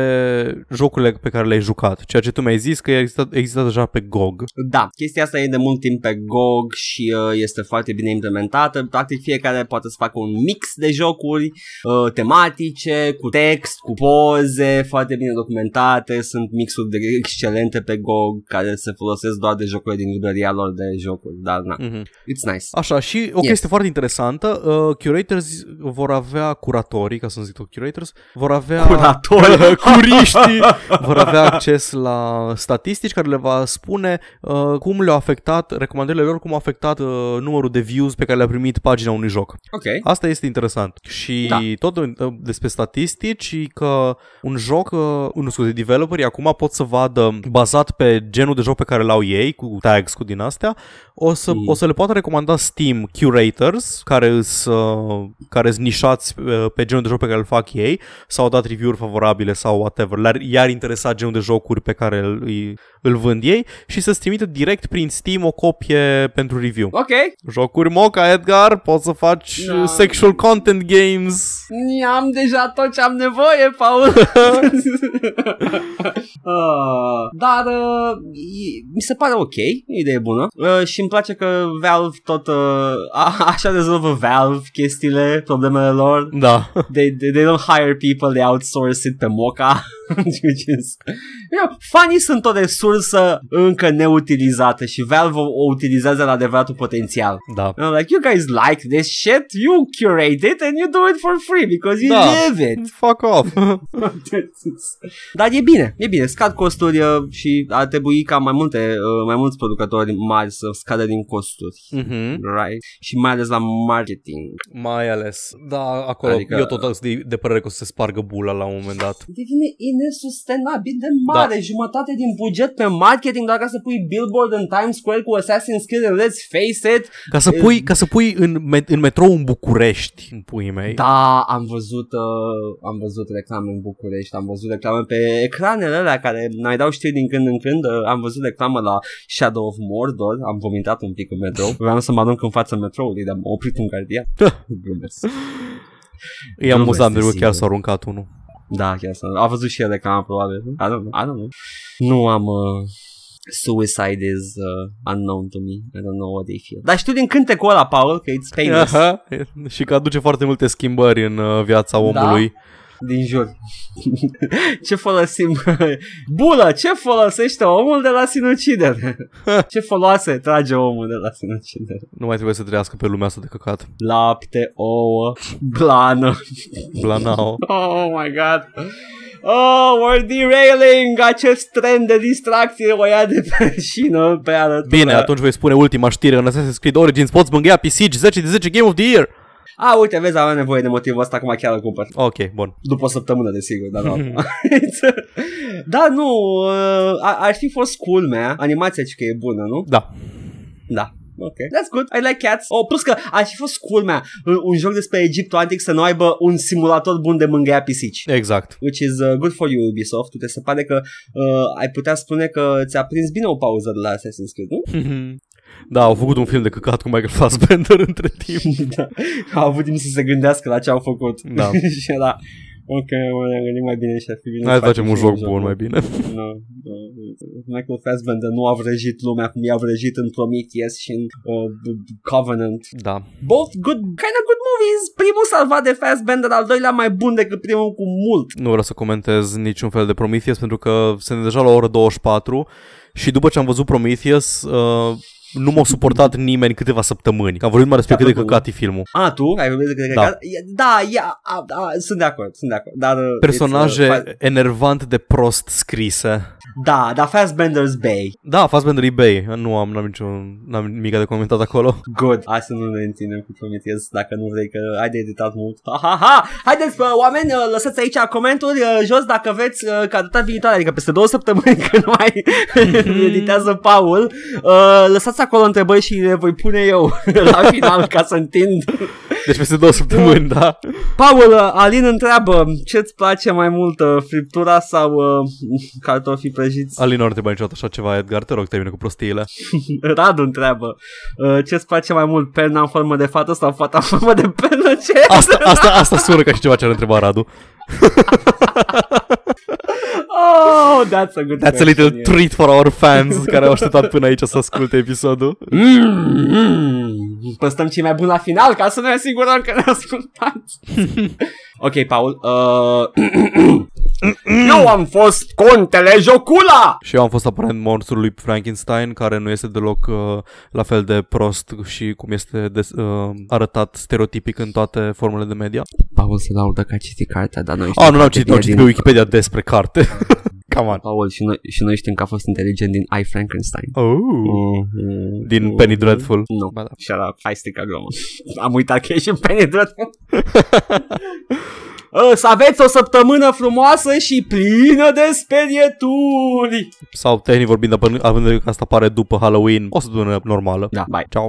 jocurile pe care le-ai jucat, ceea ce tu mi-ai zis că există, există deja pe GOG. Da, chestia asta e de mult timp pe GOG și uh, este foarte bine implementată. Practic fiecare poate să facă un mix de jocuri uh, tematice, cu text, cu poze, foarte bine documentate. Sunt mixuri de excelente pe GOG care se folosesc doar de jocurile din librăria lor de jocuri. Dar na, Mhm. it's nice. Așa, și o Yes. chestie foarte interesantă, uh, curators vor avea curatorii, ca să nu zic tot curators, vor avea Curatori. <laughs> curiștii vor avea acces la statistici care le va spune uh, cum le-au afectat, recomandările lor, cum au afectat uh, numărul de views pe care le-a primit pagina unui joc. Ok. Asta este interesant. Și Da. tot uh, despre statistici, și că un joc joc, uh, nu scuze, developerii acum pot să vadă, bazat pe genul de joc pe care l-au ei, cu tags, cu din astea, o să, Mm. o să le poată recomanda Steam curators, care sunt uh, care sunt nișați uh, pe genul de joc pe care îl fac ei, sau au dat review-uri favorabile sau whatever. Le-ar, i-ar interesa genul de jocuri pe care îl, îi- îl vând ei și să-ți trimită direct prin Steam o copie pentru review. Ok, Jocuri moca, Edgar, poți să faci Da. uh, sexual content games. am deja tot ce am nevoie, Paul. <laughs> uh, <laughs> dar uh, e- mi se pare ok, e o idee bună. Uh, și îmi place că Valve tot uh, a, <laughs> așa rezolvă Valve chestiile, problemele lor. Da. They, they, they don't hire people, they outsource it pe Moca. Which is... <laughs> You know, fanii sunt o resursă încă neutilizată și Valve o, o utilizează la adevăratul potențial. Da. You know, like, you guys like this shit, you curate it and you do it for free because you Da. live it. Fuck off. Dar e bine, e bine, scad costuri uh, și ar trebui ca mai multe, uh, mai mulți producători mari să scadă din costuri. Mhm. Right? Și mai ales la marketing. Mai ales. Da, acolo. Adică- Eu tot sunt de, de părere că o să se spargă bula la un moment dat. Devine inesustenabil de mare, da. jumătate din buget pe marketing doar ca să pui billboard în Times Square cu Assassin's Creed and let's face it. Ca să pui, ca să pui în, me- în metrou în București, în puii mei. Da, am văzut, uh, am văzut reclame în București, am văzut reclame pe ecranele alea care mai dau știri din când în când, uh, am văzut reclamă la Shadow of Mordor, am vomitat un pic în metrou, vreau să mă arunc în fața metroului, dar m-a oprit un gardian. <laughs> Glumesc. E amuzant, pentru că este chiar sigur. s-a aruncat unul. Da, chiar să A văzut și el reclama probabil. I don't know. I don't know. Nu am... Uh, suicide is uh, unknown to me. I don't know what they feel. Dar știu din cântecul ăla, Paul, că it's painless. Aha. Și că aduce foarte multe schimbări în uh, viața omului. Din jur. <laughs> ce folosim? <laughs> Bulă, ce folosește omul de la sinucidere? <laughs> ce foloase trage omul de la sinucidere? Nu mai trebuie să trăiască pe lumea asta de căcat. Lapte, ouă, blană. Blanao. Oh my god. Oh, we're derailing acest trend de distracție o ia de pe șină pe arătură. Bine, atunci voi spune ultima știre în Assassin's Creed Origins. Poți mângâia pe Siege 10 de 10 Game of the Year. A, uite, vezi, avem nevoie de motivul ăsta, acum chiar îl cumpăr. Ok, bun. După o săptămână, desigur, dar nu <laughs> <laughs> acum. da, nu, uh, ar, ar fi fost cool, mea. Animația ci că e bună, nu? Da. Da. Ok, that's good. I like cats. Oh, plus că ar fi fost cool, mea. Un, un joc despre Egiptul antic să nu aibă un simulator bun de mângâia pisici. Exact. Which is uh, good for you, Ubisoft. Te se pare că uh, ai putea spune că ți-a prins bine o pauză de la Assassin's Creed, nu? <laughs> Da, au făcut un film de căcat cu Michael Fassbender între <laughs> timp. da. Au avut timp să se gândească la ce au făcut. Da. <laughs> și era, ok, mă ne-am gândit mai bine și ar fi bine Hai să facem facem un și joc bun mai bine. No, <laughs> no. Michael Fassbender nu a vrăjit lumea cum i-a vrăjit în Prometheus și în uh, Covenant. Da. Both good, kind of good movies. Primul salvat de Fassbender, al doilea mai bun decât primul cu mult. Nu vreau să comentez niciun fel de Prometheus pentru că sunt deja la ora 24 și după ce am văzut Prometheus uh, nu m-a suportat nimeni câteva săptămâni. Că am vorbit mai despre cât de plăcut. căcat e filmul. A, tu? Ai vorbit de Da. da. Da, ia, a, a, sunt de acord, sunt de acord. Dar, uh, Personaje it's, uh, fa- enervant de prost scrise. da, dar Fassbender's Bay. Da, Fassbender eBay. Nu am, n-am niciun, n-am nimic de comentat acolo. Good. Hai să nu ne întindem cu Prometheus dacă nu vrei că ai de editat mult. Ha, ha, ha! Haideți, bă, oameni, uh, lăsați aici comentarii uh, jos dacă vreți uh, ca data viitoare, adică peste două săptămâni <laughs> când mai <laughs> editează Paul. Uh, lăsați acolo întrebări și le voi pune eu <laughs> la final ca să întind. Deci peste două săptămâni, da. Paul, uh, Alin întreabă ce-ți place mai mult, uh, friptura sau uh, cartofii prăjiți? Alin nu ar trebui niciodată așa ceva, Edgar. Te rog, termină cu prostiile. <laughs> Radu întreabă uh, ce-ți place mai mult, perna în formă de fată sau fata în formă de pernă? Ce? Asta, asta, asta sună ca și ceva ce ar întreba Radu. Oh, that's a good That's a question, little yeah. treat for our fans care au așteptat până aici să asculte episodul. Mm, mm. Păstăm cei mai buni la final ca să ne asigurăm că ne ascultați. <laughs> ok, Paul. Uh... <clears throat> Eu am fost contele Jocula! Și eu am fost aparent monstrul lui Frankenstein, care nu este deloc uh, la fel de prost și cum este des, uh, arătat stereotipic în toate formele de media. Paul se laudă că a citit cartea, dar noi Ah, nu n-am citit, n-am citit pe Wikipedia despre carte. <laughs> Come on. Paul și noi, și noi știm că a fost inteligent din I, Frankenstein. Oh. Mm-hmm. Din Penny Dreadful. Nu, Ba da. shut up, hai strica glumă. Am uitat că ești în Penny Dreadful. <laughs> uh, să aveți o săptămână frumoasă și plină de sperieturi. Sau tehnic vorbind, având în vedere că asta apare după Halloween, o săptămână normală. Da, bye. Ciao.